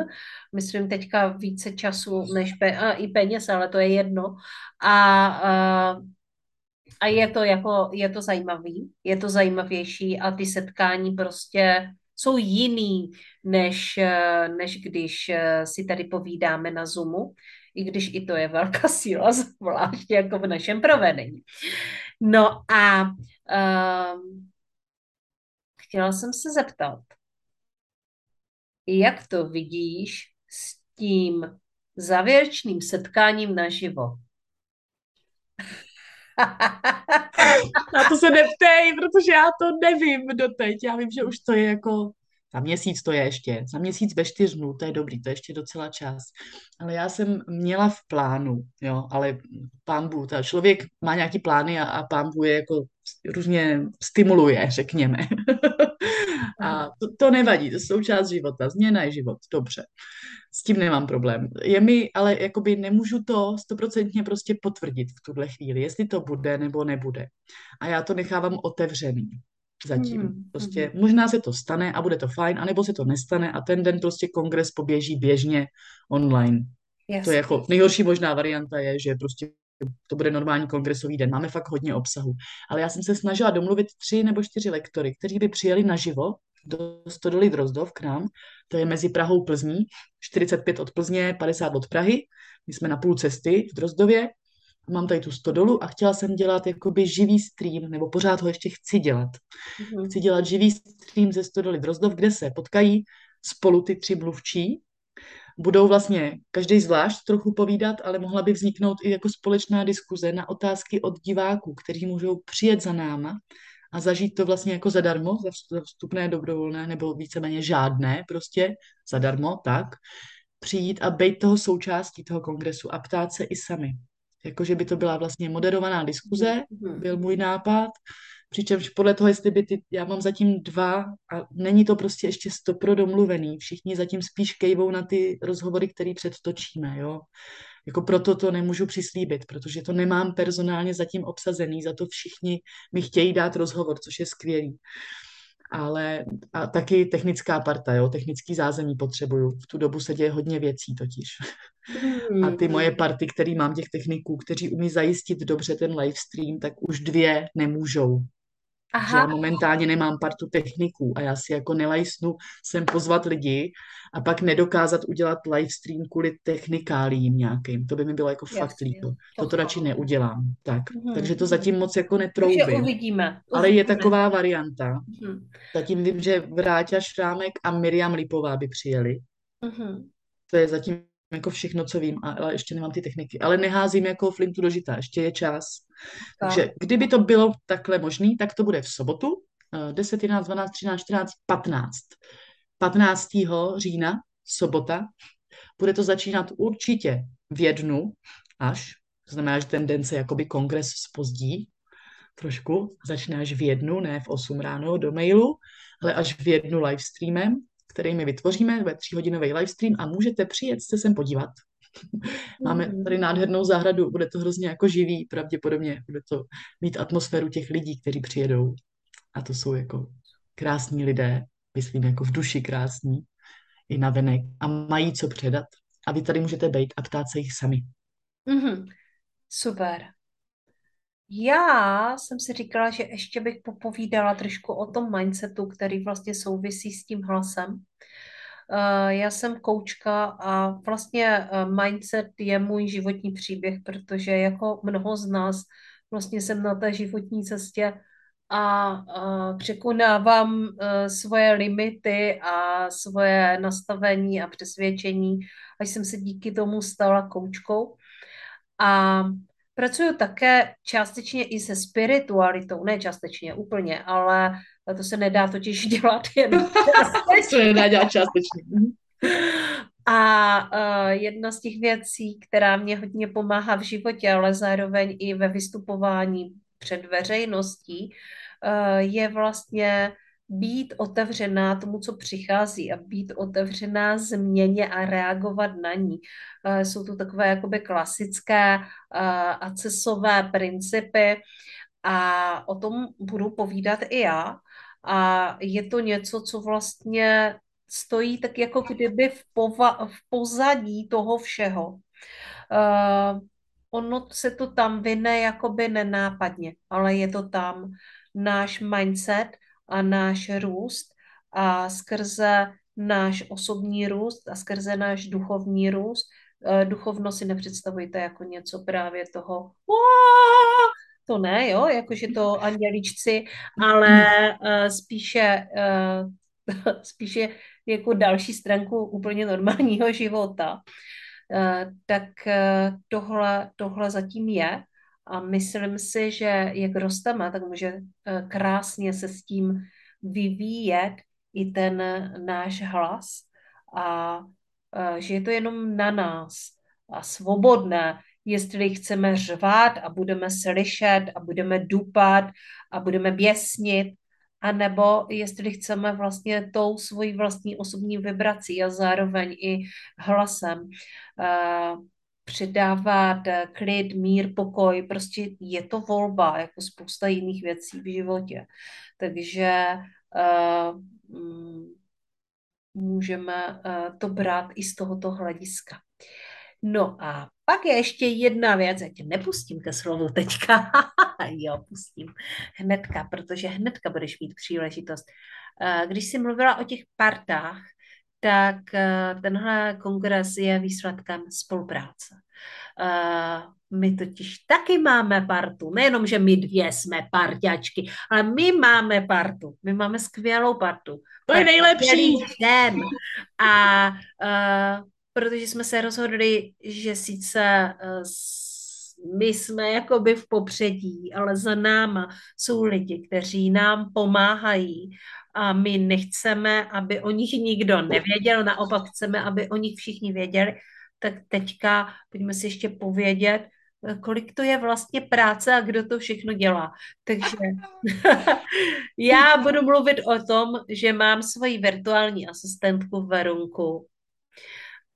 Myslím teďka více času než pe- a i peněz, ale to je jedno. A uh, a je to jako, je to zajímavý, je to zajímavější a ty setkání prostě jsou jiný, než, než když si tady povídáme na Zoomu. i když i to je velká <laughs> síla, zvláště jako v našem provedení. No a um, chtěla jsem se zeptat, jak to vidíš s tím závěrečným setkáním naživo? <laughs> Na to se neptej, protože já to nevím doteď. Já vím, že už to je jako za měsíc to je ještě, za měsíc ve čtyř dnů, to je dobrý, to je ještě docela čas. Ale já jsem měla v plánu, jo, ale pán Bůh, ta člověk má nějaký plány a, a pán Bůh je jako různě stimuluje, řekněme. <laughs> a to, to nevadí, to je součást života, změna je život, dobře. S tím nemám problém. Je mi, ale jakoby nemůžu to stoprocentně prostě potvrdit v tuhle chvíli, jestli to bude nebo nebude. A já to nechávám otevřený zatím. Hmm, prostě hmm. možná se to stane a bude to fajn, anebo se to nestane a ten den prostě kongres poběží běžně online. Yes. To je jako nejhorší možná varianta je, že prostě to bude normální kongresový den. Máme fakt hodně obsahu. Ale já jsem se snažila domluvit tři nebo čtyři lektory, kteří by přijeli naživo do Stodoly Drozdov k nám. To je mezi Prahou Plzní, 45 od Plzně, 50 od Prahy. My jsme na půl cesty v Drozdově mám tady tu stodolu a chtěla jsem dělat jakoby živý stream, nebo pořád ho ještě chci dělat. Mm-hmm. Chci dělat živý stream ze stodoly Drozdov, kde se potkají spolu ty tři mluvčí. Budou vlastně každý zvlášť trochu povídat, ale mohla by vzniknout i jako společná diskuze na otázky od diváků, kteří můžou přijet za náma a zažít to vlastně jako zadarmo, za vstupné dobrovolné, nebo víceméně žádné, prostě zadarmo, tak, přijít a být toho součástí toho kongresu a ptát se i sami. Jakože by to byla vlastně moderovaná diskuze, mm-hmm. byl můj nápad, přičemž podle toho, jestli by ty, já mám zatím dva a není to prostě ještě stopro domluvený, všichni zatím spíš kejvou na ty rozhovory, které předtočíme, jo. Jako proto to nemůžu přislíbit, protože to nemám personálně zatím obsazený, za to všichni mi chtějí dát rozhovor, což je skvělý ale a taky technická parta, jo, technický zázemí potřebuju. V tu dobu se děje hodně věcí totiž. A ty moje party, který mám těch techniků, kteří umí zajistit dobře ten livestream, tak už dvě nemůžou. Aha. Že já momentálně nemám partu techniků a já si jako nelajsnu sem pozvat lidi a pak nedokázat udělat livestream kvůli technikálím nějakým. To by mi bylo jako Jasně, fakt líto. To, to radši neudělám. Tak. Hmm. Takže to zatím moc jako netroubím. Takže uvidíme. uvidíme. Ale je taková varianta. Hmm. Zatím vím, že Vráťa Šrámek a Miriam Lipová by přijeli. Hmm. To je zatím jako všechno, co vím, ale ještě nemám ty techniky. Ale neházím jako flintu do žita, ještě je čas. Tak. Takže kdyby to bylo takhle možný, tak to bude v sobotu, 10, 11, 12, 13, 14, 15. 15. října, sobota. Bude to začínat určitě v jednu až, to znamená, že ten den se jakoby kongres spozdí trošku, začne až v jednu, ne v 8 ráno do mailu, ale až v jednu livestreamem který my vytvoříme, ve tříhodinový livestream a můžete přijet se sem podívat. <laughs> Máme mm. tady nádhernou zahradu, bude to hrozně jako živý, pravděpodobně bude to mít atmosféru těch lidí, kteří přijedou. A to jsou jako krásní lidé, myslím jako v duši krásní, i na venek a mají co předat. A vy tady můžete být a ptát se jich sami. Mm-hmm. Super. Já jsem si říkala, že ještě bych popovídala trošku o tom mindsetu, který vlastně souvisí s tím hlasem. Eh, já jsem koučka a vlastně eh, mindset je můj životní příběh, protože jako mnoho z nás vlastně jsem na té životní cestě a eh, překonávám svoje limity a svoje nastavení a přesvědčení, až jsem se díky tomu stala koučkou. A Pracuju také částečně i se spiritualitou, ne částečně úplně, ale to se nedá totiž <laughs> dělat jen částečně. to nedá dělat částečně. A uh, jedna z těch věcí, která mě hodně pomáhá v životě, ale zároveň i ve vystupování před veřejností, uh, je vlastně být otevřená tomu, co přichází a být otevřená změně a reagovat na ní. Eh, jsou to takové jakoby klasické eh, acesové principy a o tom budu povídat i já. A je to něco, co vlastně stojí tak jako kdyby v, pova- v pozadí toho všeho. Uh, ono se to tam vyne jakoby nenápadně, ale je to tam. Náš mindset a náš růst a skrze náš osobní růst a skrze náš duchovní růst uh, duchovno si nepředstavujte jako něco právě toho to ne, jo, jakože to anděličci, ale uh, spíše, uh, <laughs> spíše jako další stránku úplně normálního života. Tak tohle, tohle zatím je a myslím si, že jak rosteme, tak může uh, krásně se s tím vyvíjet i ten náš hlas. A uh, že je to jenom na nás a svobodné, jestli chceme řvát a budeme slyšet a budeme dupat a budeme běsnit, anebo jestli chceme vlastně tou svojí vlastní osobní vibrací a zároveň i hlasem přidávat klid, mír, pokoj. Prostě je to volba, jako spousta jiných věcí v životě. Takže uh, můžeme uh, to brát i z tohoto hlediska. No a pak je ještě jedna věc, já tě nepustím ke slovu teďka, <laughs> jo, pustím hnedka, protože hnedka budeš mít příležitost. Eh, když jsi mluvila o těch partách, tak eh, tenhle kongres je výsledkem spolupráce. Eh, my totiž taky máme partu, nejenom, že my dvě jsme parťačky, ale my máme partu, my máme skvělou partu. To je nejlepší. Den. A uh, protože jsme se rozhodli, že sice uh, my jsme jakoby v popředí, ale za náma jsou lidi, kteří nám pomáhají a my nechceme, aby o nich nikdo nevěděl, naopak chceme, aby o nich všichni věděli, tak teďka pojďme si ještě povědět, kolik to je vlastně práce a kdo to všechno dělá. Takže <laughs> já budu mluvit o tom, že mám svoji virtuální asistentku Verunku,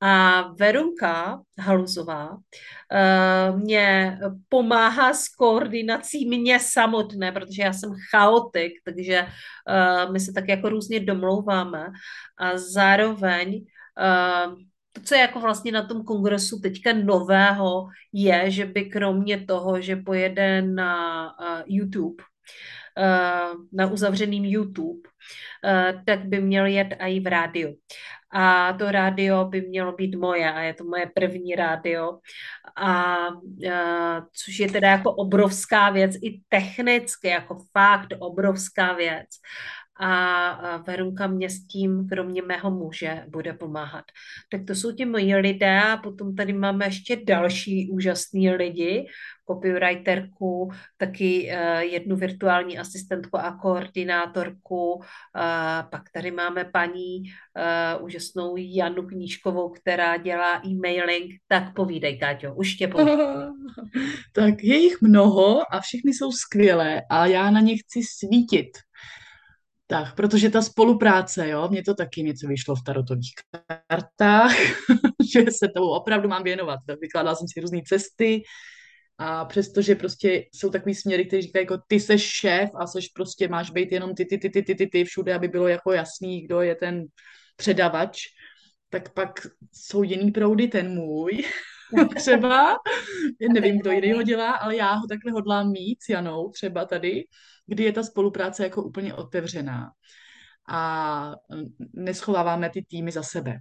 a Verunka Haluzová uh, mě pomáhá s koordinací mě samotné, protože já jsem chaotik, takže uh, my se tak jako různě domlouváme. A zároveň uh, to, co je jako vlastně na tom kongresu teďka nového, je, že by kromě toho, že pojede na YouTube, na uzavřeným YouTube, tak by měl jet i v rádiu a to rádio by mělo být moje a je to moje první rádio, a, a což je teda jako obrovská věc i technicky, jako fakt obrovská věc a Verunka mě s tím, kromě mého muže, bude pomáhat. Tak to jsou ti moji lidé a potom tady máme ještě další úžasný lidi, copywriterku, taky uh, jednu virtuální asistentku a koordinátorku. Pak tady máme paní uh, úžasnou Janu Knížkovou, která dělá e-mailing. Tak povídej, Káťo, už tě povídej. <laughs> tak je jich mnoho a všichni jsou skvělé a já na ně chci svítit. Tak, protože ta spolupráce, jo, mě to taky něco vyšlo v tarotových kartách, <laughs> že se tomu opravdu mám věnovat. Vykládala jsem si různé cesty a přestože prostě jsou takový směry, které říkají jako ty seš šéf a seš prostě máš být jenom ty, ty, ty, ty, ty, ty, ty všude, aby bylo jako jasný, kdo je ten předavač, tak pak jsou jiný proudy, ten můj, <laughs> třeba, nevím, kdo jiný ho dělá, ale já ho takhle hodlám mít s Janou třeba tady, kdy je ta spolupráce jako úplně otevřená a neschováváme ty týmy za sebe.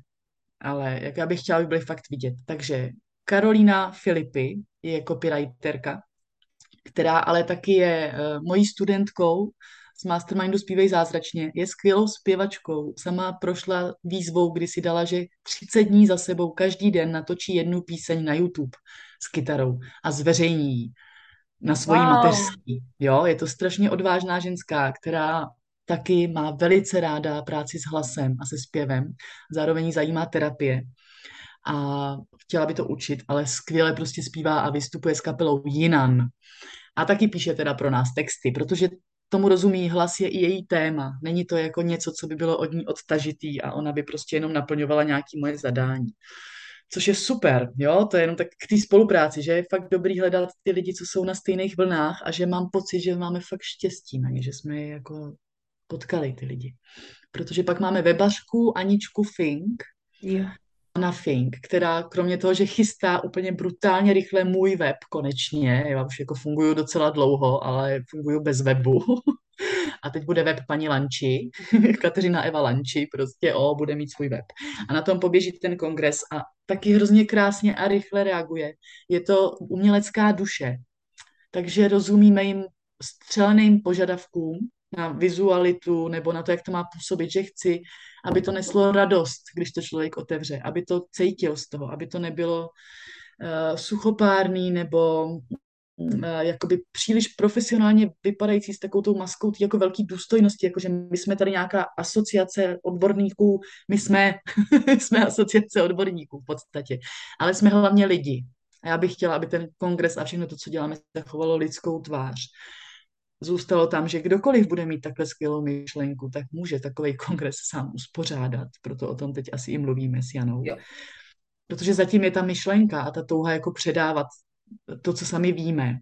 Ale jak já bych chtěla, aby byly fakt vidět. Takže Karolína Filipy je copywriterka, která ale taky je uh, mojí studentkou z Mastermindu Zpívej zázračně. Je skvělou zpěvačkou. Sama prošla výzvou, kdy si dala, že 30 dní za sebou každý den natočí jednu píseň na YouTube s kytarou a zveřejní ji na svojí wow. mateřství. Jo, je to strašně odvážná ženská, která taky má velice ráda práci s hlasem a se zpěvem. Zároveň zajímá terapie a chtěla by to učit, ale skvěle prostě zpívá a vystupuje s kapelou Jinan. A taky píše teda pro nás texty, protože tomu rozumí, hlas je i její téma. Není to jako něco, co by bylo od ní odtažitý a ona by prostě jenom naplňovala nějaké moje zadání což je super, jo, to je jenom tak k té spolupráci, že je fakt dobrý hledat ty lidi, co jsou na stejných vlnách a že mám pocit, že máme fakt štěstí na ně, že jsme je jako potkali ty lidi. Protože pak máme webařku Aničku Fink, yeah. Anna Fink, která kromě toho, že chystá úplně brutálně rychle můj web konečně, já už jako funguju docela dlouho, ale funguju bez webu, <laughs> A teď bude web paní Lanči, <laughs> Kateřina Eva Lanči, prostě o, bude mít svůj web. A na tom poběží ten kongres a taky hrozně krásně a rychle reaguje. Je to umělecká duše, takže rozumíme jim střeleným požadavkům na vizualitu nebo na to, jak to má působit, že chci, aby to neslo radost, když to člověk otevře, aby to cítil z toho, aby to nebylo uh, suchopárný nebo uh, jakoby příliš profesionálně vypadající s takovou tou maskou tý jako velký důstojnosti, jakože my jsme tady nějaká asociace odborníků, my jsme, <laughs> jsme asociace odborníků v podstatě, ale jsme hlavně lidi. A já bych chtěla, aby ten kongres a všechno to, co děláme, zachovalo lidskou tvář zůstalo tam, že kdokoliv bude mít takhle skvělou myšlenku, tak může takový kongres sám uspořádat. Proto o tom teď asi i mluvíme s Janou. Jo. Protože zatím je ta myšlenka a ta touha jako předávat to, co sami víme.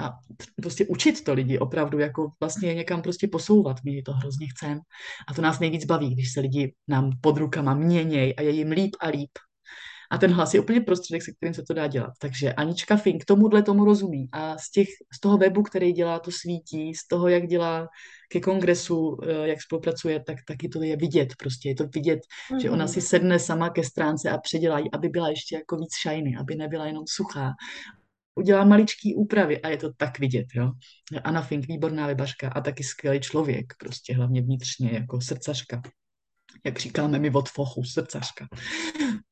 A prostě učit to lidi opravdu, jako vlastně někam prostě posouvat. My to hrozně chceme. A to nás nejvíc baví, když se lidi nám pod rukama měněj a je jim líp a líp. A ten hlas je úplně prostředek, se kterým se to dá dělat. Takže Anička Fink tomuhle tomu rozumí. A z, těch, z toho webu, který dělá, to svítí, z toho, jak dělá ke kongresu, eh, jak spolupracuje, tak taky to je vidět. Prostě je to vidět, mm-hmm. že ona mhm. si sedne sama ke stránce a předělá ji, aby byla ještě jako víc shiny, aby nebyla jenom suchá. Udělá maličký úpravy a je to tak vidět, jo. Anna Fink, výborná webařka a taky skvělý člověk, prostě hlavně vnitřně, jako srdcařka jak říkáme my od fochu, srdcařka.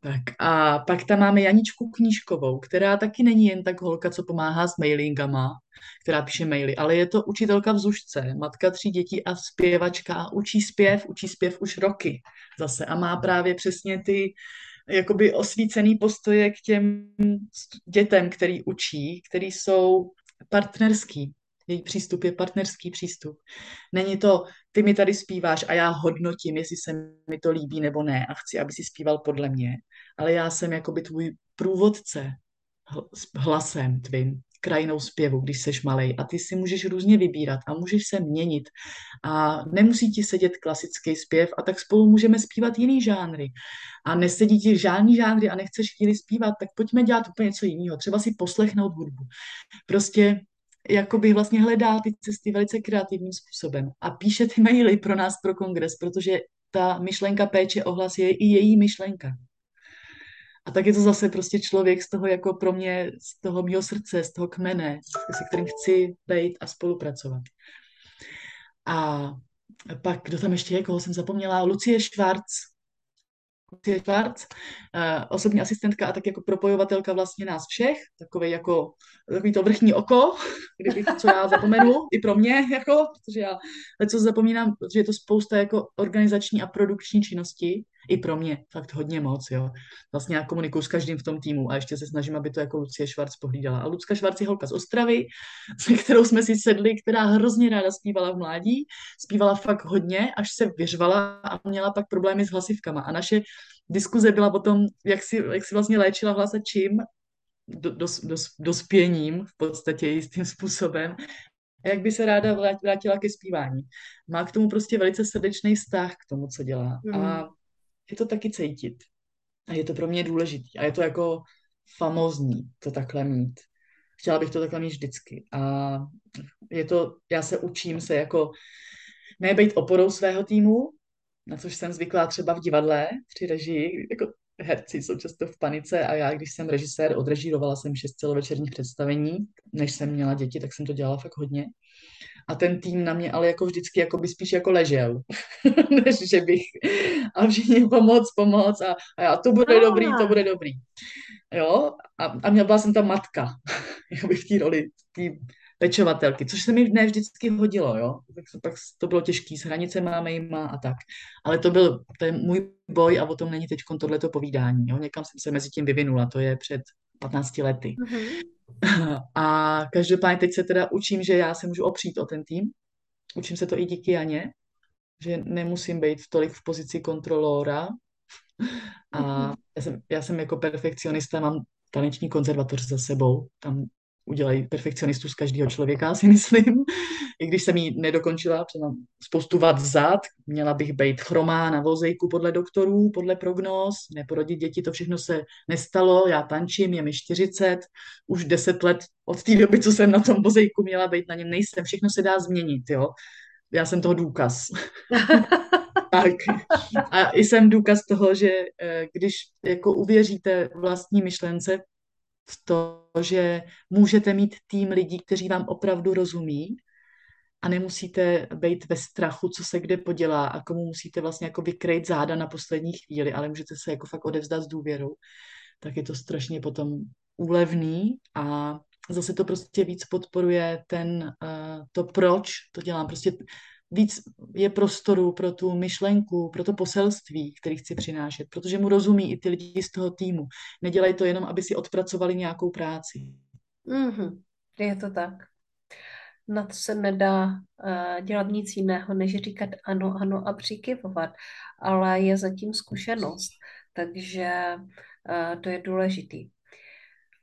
Tak a pak tam máme Janičku Knížkovou, která taky není jen tak holka, co pomáhá s mailingama, která píše maily, ale je to učitelka v Zušce, matka tří dětí a zpěvačka učí zpěv, učí zpěv už roky zase a má právě přesně ty jakoby osvícený postoje k těm dětem, který učí, který jsou partnerský, její přístup je partnerský přístup. Není to, ty mi tady zpíváš a já hodnotím, jestli se mi to líbí nebo ne a chci, aby si zpíval podle mě, ale já jsem jakoby tvůj průvodce hlasem tvým, krajinou zpěvu, když seš malej. A ty si můžeš různě vybírat a můžeš se měnit. A nemusí ti sedět klasický zpěv a tak spolu můžeme zpívat jiný žánry. A nesedí ti žádný žánry a nechceš chvíli zpívat, tak pojďme dělat úplně něco jiného, třeba si poslechnout hudbu. Prostě jakoby vlastně hledá ty cesty velice kreativním způsobem a píše ty maily pro nás, pro kongres, protože ta myšlenka péče ohlas je i její myšlenka. A tak je to zase prostě člověk z toho jako pro mě, z toho mého srdce, z toho kmene, se kterým chci být a spolupracovat. A pak, kdo tam ještě je, koho jsem zapomněla, Lucie Schwarz, Lucie Schwarz, uh, osobní asistentka a tak jako propojovatelka vlastně nás všech, takový jako takový to vrchní oko, kdybych, co já zapomenu, i pro mě, jako, protože já co zapomínám, protože je to spousta jako organizační a produkční činnosti, i pro mě, fakt hodně moc, jo. Vlastně já komunikuju s každým v tom týmu a ještě se snažím, aby to jako Lucie Švarc pohlídala. A Lucka Švarc je holka z Ostravy, <laughs> se kterou jsme si sedli, která hrozně ráda zpívala v mládí, zpívala fakt hodně, až se vyřvala a měla pak problémy s hlasivkama. A naše diskuze byla o tom, jak si, jak si vlastně léčila hlas a čím, do, dos, dospěním v podstatě jistým způsobem a jak by se ráda vrátila ke zpívání. Má k tomu prostě velice srdečný vztah k tomu, co dělá. Mm. A je to taky cítit. A je to pro mě důležitý. A je to jako famozní to takhle mít. Chtěla bych to takhle mít vždycky. A je to, já se učím se jako nebejt oporou svého týmu, na což jsem zvyklá třeba v divadle při režii, jako herci jsou často v panice a já, když jsem režisér, odrežírovala jsem šest celovečerních představení, než jsem měla děti, tak jsem to dělala fakt hodně. A ten tým na mě ale jako vždycky jako by spíš jako ležel, <laughs> než že bych a všichni pomoc, pomoc a, a já, to bude dobrý, to bude dobrý. Jo, a, a měla byla jsem ta matka, <laughs> jako v té roli, tý pečovatelky, což se mi ne vždycky hodilo, jo. Tak, pak to bylo těžké s hranicemi jima a tak. Ale to byl to je můj boj a o tom není teď tohleto povídání, jo. Někam jsem se mezi tím vyvinula, to je před 15 lety. Mm-hmm. <laughs> A každopádně teď se teda učím, že já se můžu opřít o ten tým. Učím se to i díky Janě, že nemusím být tolik v pozici kontrolora. A mhm. já jsem, já jsem jako perfekcionista, mám taneční konzervatoř za sebou, tam udělají perfekcionistu z každého člověka, si myslím. I když jsem ji nedokončila, mám spoustu vad vzad, měla bych být chromá na vozejku podle doktorů, podle prognóz, neporodit děti, to všechno se nestalo, já tančím, je mi 40, už 10 let od té doby, co jsem na tom vozejku měla být, na něm nejsem, všechno se dá změnit, jo. já jsem toho důkaz. <laughs> tak. A jsem důkaz toho, že eh, když jako uvěříte vlastní myšlence to, že můžete mít tým lidí, kteří vám opravdu rozumí a nemusíte být ve strachu, co se kde podělá a komu musíte vlastně jako vykrejt záda na poslední chvíli, ale můžete se jako fakt odevzdat s důvěrou, tak je to strašně potom úlevný a zase to prostě víc podporuje ten, uh, to proč to dělám. Prostě víc je prostoru pro tu myšlenku, pro to poselství, který chci přinášet, protože mu rozumí i ty lidi z toho týmu. Nedělají to jenom, aby si odpracovali nějakou práci. Mm-hmm. Je to tak. Na to se nedá uh, dělat nic jiného, než říkat ano, ano a přikyvovat, ale je zatím zkušenost, takže uh, to je důležitý.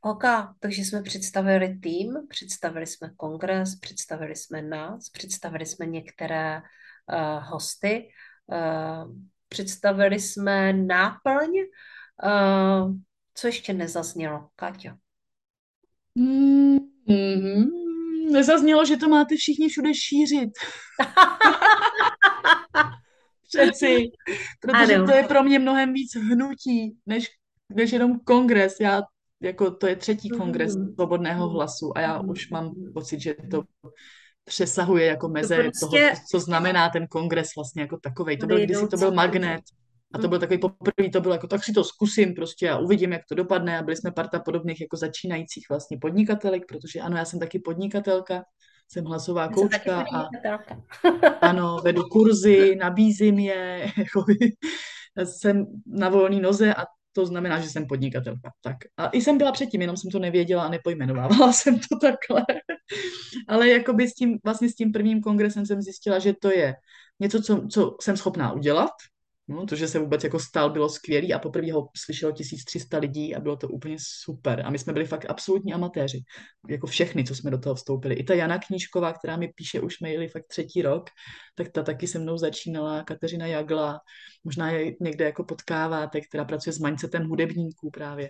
OK, takže jsme představili tým, představili jsme kongres, představili jsme nás, představili jsme některé uh, hosty, uh, představili jsme náplň. Uh, co ještě nezaznělo, Káťo? Mm-hmm. Nezaznělo, že to máte všichni všude šířit. <laughs> Přeci, protože ano. to je pro mě mnohem víc hnutí, než, než jenom kongres. Já jako to je třetí kongres mm. svobodného hlasu a já mm. už mám pocit, že to přesahuje jako meze to prostě... toho, co znamená ten kongres vlastně jako takovej. To byl kdysi, to byl magnet a to byl takový poprvé, to bylo jako, tak si to zkusím prostě a uvidím, jak to dopadne a byli jsme parta podobných jako začínajících vlastně podnikatelek, protože ano, já jsem taky podnikatelka, jsem hlasová koučka a <laughs> ano, vedu kurzy, nabízím je, <laughs> jako, jsem na volné noze a to znamená, že jsem podnikatelka. Tak. A i jsem byla předtím, jenom jsem to nevěděla a nepojmenovávala <laughs> jsem to takhle. Ale jakoby s tím, vlastně s tím prvním kongresem jsem zjistila, že to je něco, co, co jsem schopná udělat, No, to, že se vůbec jako stal, bylo skvělý a poprvé ho slyšelo 1300 lidí a bylo to úplně super. A my jsme byli fakt absolutní amatéři. Jako všechny, co jsme do toho vstoupili. I ta Jana Knížková, která mi píše už maily fakt třetí rok, tak ta taky se mnou začínala. Kateřina Jagla, možná je někde jako potkáváte, která pracuje s mindsetem hudebníků právě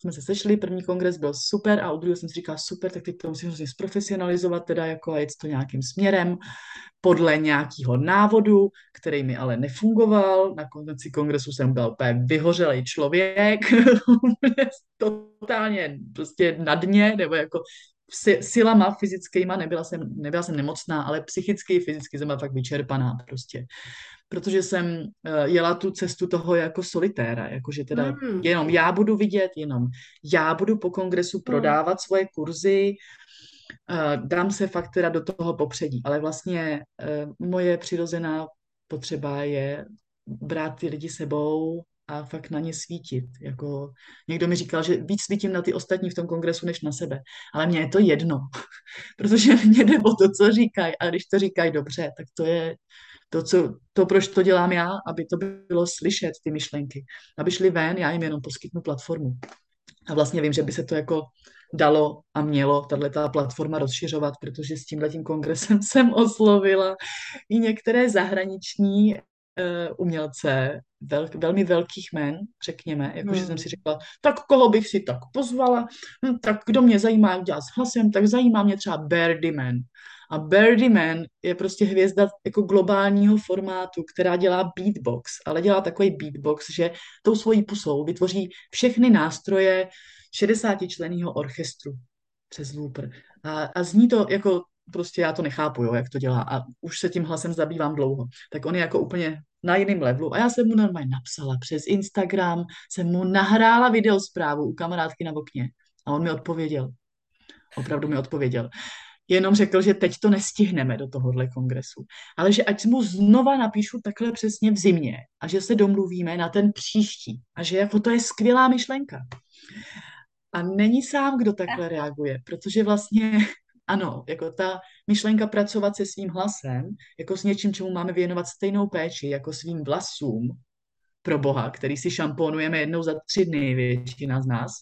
jsme se sešli, první kongres byl super a u druhého jsem si říkala super, tak teď to musím hrozně zprofesionalizovat teda jako a jít to nějakým směrem podle nějakého návodu, který mi ale nefungoval. Na konci kongresu jsem byl úplně vyhořelý člověk, <laughs> totálně prostě na dně, nebo jako silama fyzickýma, nebyla jsem, nebyla jsem nemocná, ale psychicky, fyzicky jsem byla fakt vyčerpaná prostě protože jsem uh, jela tu cestu toho jako solitéra, jakože teda mm. jenom já budu vidět, jenom já budu po kongresu mm. prodávat mm. svoje kurzy, uh, dám se fakt teda do toho popředí, ale vlastně uh, moje přirozená potřeba je brát ty lidi sebou a fakt na ně svítit. Jako, někdo mi říkal, že víc svítím na ty ostatní v tom kongresu, než na sebe. Ale mně je to jedno, <laughs> protože <laughs> mě jde o to, co říkají. A když to říkají dobře, tak to je, to, co, to, proč to dělám já, aby to bylo slyšet, ty myšlenky. Aby šli ven, já jim jenom poskytnu platformu. A vlastně vím, že by se to jako dalo a mělo tato platforma rozšiřovat, protože s tímhletím kongresem <laughs> jsem oslovila i některé zahraniční umělce, vel, velmi velkých men, řekněme, jakože hmm. jsem si řekla, tak koho bych si tak pozvala, hm, tak kdo mě zajímá, jak dělat s hlasem, tak zajímá mě třeba Birdie Man. A Birdie Man je prostě hvězda jako globálního formátu, která dělá beatbox, ale dělá takový beatbox, že tou svojí pusou vytvoří všechny nástroje 60 členního orchestru přes looper. A, a zní to jako prostě já to nechápu, jo, jak to dělá a už se tím hlasem zabývám dlouho. Tak on je jako úplně na jiném levelu. A já jsem mu normálně napsala přes Instagram, jsem mu nahrála video zprávu u kamarádky na okně a on mi odpověděl. Opravdu mi odpověděl jenom řekl, že teď to nestihneme do tohohle kongresu, ale že ať mu znova napíšu takhle přesně v zimě a že se domluvíme na ten příští a že jako to je skvělá myšlenka. A není sám, kdo takhle reaguje, protože vlastně ano, jako ta myšlenka pracovat se svým hlasem, jako s něčím, čemu máme věnovat stejnou péči, jako svým vlasům, pro boha, který si šamponujeme jednou za tři dny, většina z nás,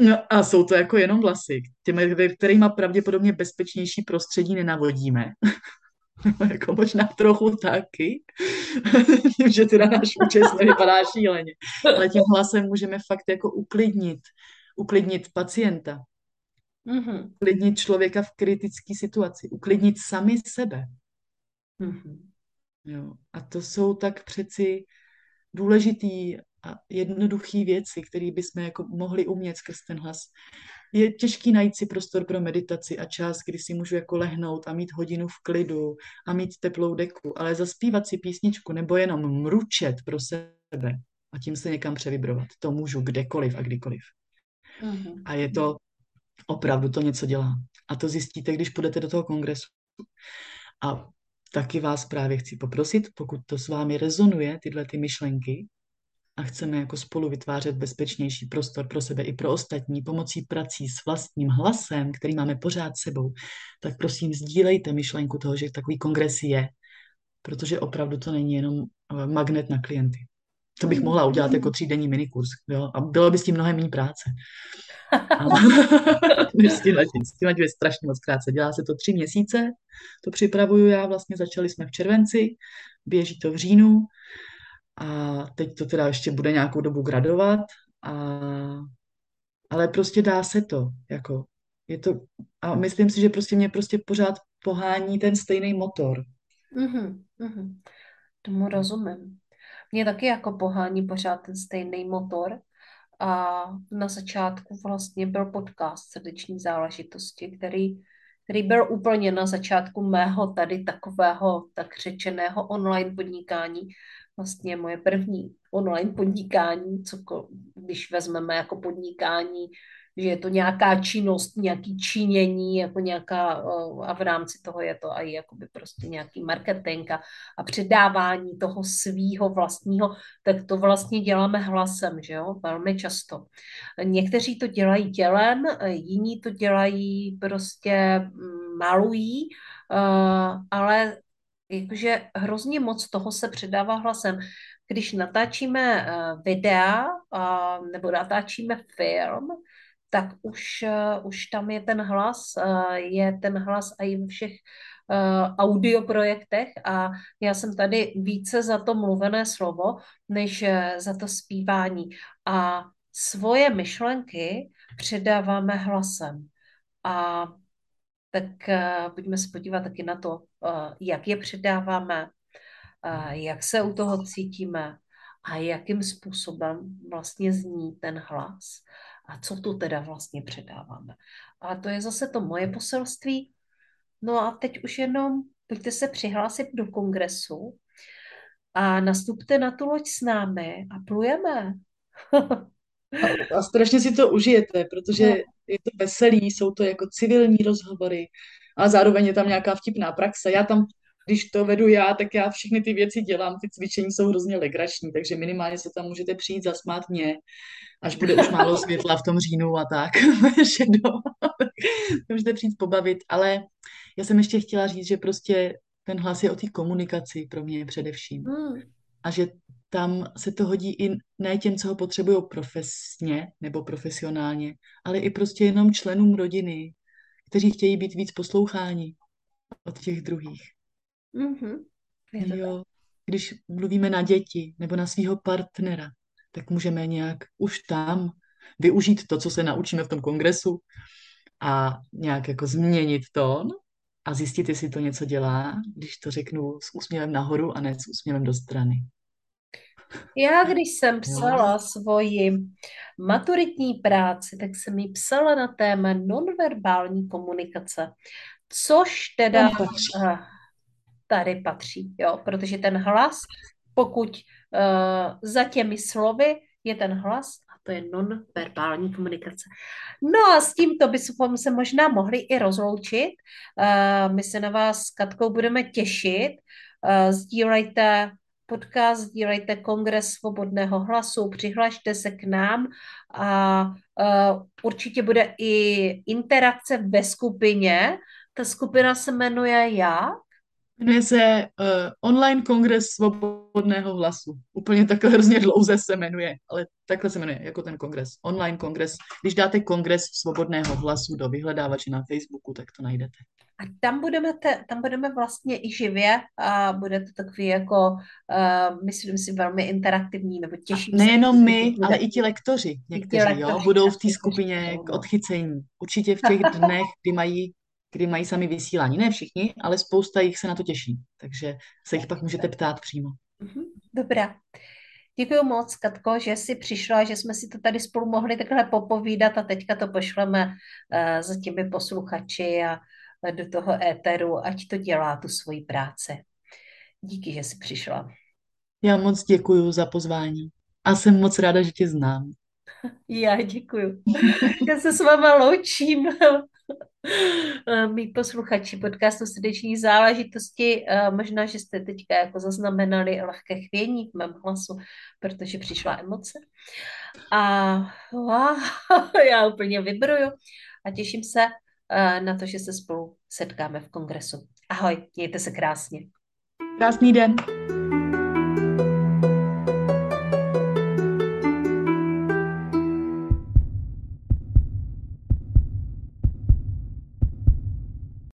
No a jsou to jako jenom vlasy, těmi, kterýma pravděpodobně bezpečnější prostředí nenavodíme. <laughs> jako možná trochu taky, <laughs> tím, že teda náš účest nevypadá šíleně. Ale tím hlasem můžeme fakt jako uklidnit, uklidnit pacienta, mm-hmm. uklidnit člověka v kritické situaci, uklidnit sami sebe. Mm-hmm. Jo. A to jsou tak přeci důležitý a jednoduché věci, které bychom jako mohli umět skrz ten hlas. Je těžký najít si prostor pro meditaci a čas, kdy si můžu jako lehnout a mít hodinu v klidu a mít teplou deku, ale zaspívat si písničku nebo jenom mručet pro sebe a tím se někam převibrovat. To můžu kdekoliv a kdykoliv. Mm-hmm. A je to, opravdu to něco dělá. A to zjistíte, když půjdete do toho kongresu. A taky vás právě chci poprosit, pokud to s vámi rezonuje, tyhle ty myšlenky, a chceme jako spolu vytvářet bezpečnější prostor pro sebe i pro ostatní pomocí prací s vlastním hlasem, který máme pořád sebou, tak prosím sdílejte myšlenku toho, že takový kongres je, protože opravdu to není jenom eh, magnet na klienty. To bych mohla udělat jako třídenní minikurs, jo? a bylo by s tím mnohem méně práce. <laughs> S tímhle, s tímhle je strašně moc krátce. Dělá se to tři měsíce, to připravuju já, vlastně začali jsme v červenci, běží to v říjnu a teď to teda ještě bude nějakou dobu gradovat, a, ale prostě dá se to, jako je to, a myslím si, že prostě mě prostě pořád pohání ten stejný motor. Mm-hmm, mm-hmm. Tomu rozumím. Mě taky jako pohání pořád ten stejný motor, a na začátku vlastně byl podcast srdeční záležitosti, který, který byl úplně na začátku mého tady takového tak řečeného online podnikání. Vlastně moje první online podnikání, co když vezmeme jako podnikání že je to nějaká činnost, nějaký činění, jako nějaká, a v rámci toho je to i jakoby prostě nějaký marketing a, a předávání toho svýho vlastního, tak to vlastně děláme hlasem, že jo, velmi často. Někteří to dělají tělem, jiní to dělají prostě mm, malují, ale jakože hrozně moc toho se předává hlasem. Když natáčíme videa nebo natáčíme film, tak už, uh, už tam je ten hlas, uh, je ten hlas i ve všech uh, audioprojektech a já jsem tady více za to mluvené slovo, než za to zpívání. A svoje myšlenky předáváme hlasem. A tak pojďme se podívat taky na to, jak je předáváme, jak se u toho cítíme a jakým způsobem vlastně zní ten hlas a co tu teda vlastně předáváme. A to je zase to moje poselství. No a teď už jenom pojďte se přihlásit do kongresu a nastupte na tu loď s námi a plujeme. a, a strašně si to užijete, protože no. je to veselý, jsou to jako civilní rozhovory a zároveň je tam nějaká vtipná praxe. Já tam když to vedu já, tak já všechny ty věci dělám, ty cvičení jsou hrozně legrační, takže minimálně se tam můžete přijít zasmát mě, až bude už málo <laughs> světla v tom říjnu a tak, <laughs> šedo, <laughs> můžete přijít pobavit, ale já jsem ještě chtěla říct, že prostě ten hlas je o té komunikaci pro mě především. Hmm. A že tam se to hodí i ne těm, co ho potřebují profesně nebo profesionálně, ale i prostě jenom členům rodiny, kteří chtějí být víc posloucháni od těch druhých. Mm-hmm. Jo, když mluvíme na děti nebo na svého partnera, tak můžeme nějak už tam využít to, co se naučíme v tom kongresu a nějak jako změnit tón a zjistit, jestli to něco dělá, když to řeknu s úsměvem nahoru a ne s úsměvem do strany. Já, když jsem psala jo. svoji maturitní práci, tak jsem ji psala na téma nonverbální komunikace, což teda tady patří, jo, protože ten hlas, pokud uh, za těmi slovy je ten hlas, a to je non-verbální komunikace. No a s tímto bychom se možná mohli i rozloučit. Uh, my se na vás s Katkou budeme těšit. Uh, sdílejte podcast, sdílejte Kongres svobodného hlasu, přihlašte se k nám a uh, určitě bude i interakce ve skupině. Ta skupina se jmenuje jak? Jmenuje se uh, Online kongres svobodného hlasu. Úplně takhle hrozně dlouze se jmenuje, ale takhle se jmenuje, jako ten kongres. Online kongres. Když dáte kongres svobodného hlasu do vyhledávače na Facebooku, tak to najdete. A tam budeme, te, tam budeme vlastně i živě a bude to takový jako, uh, myslím si, velmi interaktivní, nebo těžší. Nejenom my, ale i ti lektoři někteří, lektoři, jo, budou v té skupině k odchycení. Určitě v těch <laughs> dnech, kdy mají kdy mají sami vysílání. Ne všichni, ale spousta jich se na to těší. Takže se jich pak můžete ptát přímo. Mhm, dobrá. Děkuji moc, Katko, že jsi přišla, že jsme si to tady spolu mohli takhle popovídat a teďka to pošleme uh, za těmi posluchači a do toho éteru, ať to dělá tu svoji práci. Díky, že jsi přišla. Já moc děkuji za pozvání a jsem moc ráda, že tě znám. <laughs> Já děkuji. Já se s váma loučím. <laughs> Mí posluchači podcastu Srdeční záležitosti, možná, že jste teďka jako zaznamenali lehké chvění v mém hlasu, protože přišla emoce. A wow, <laughs> já úplně vybruju a těším se na to, že se spolu setkáme v kongresu. Ahoj, mějte se krásně. Krásný den.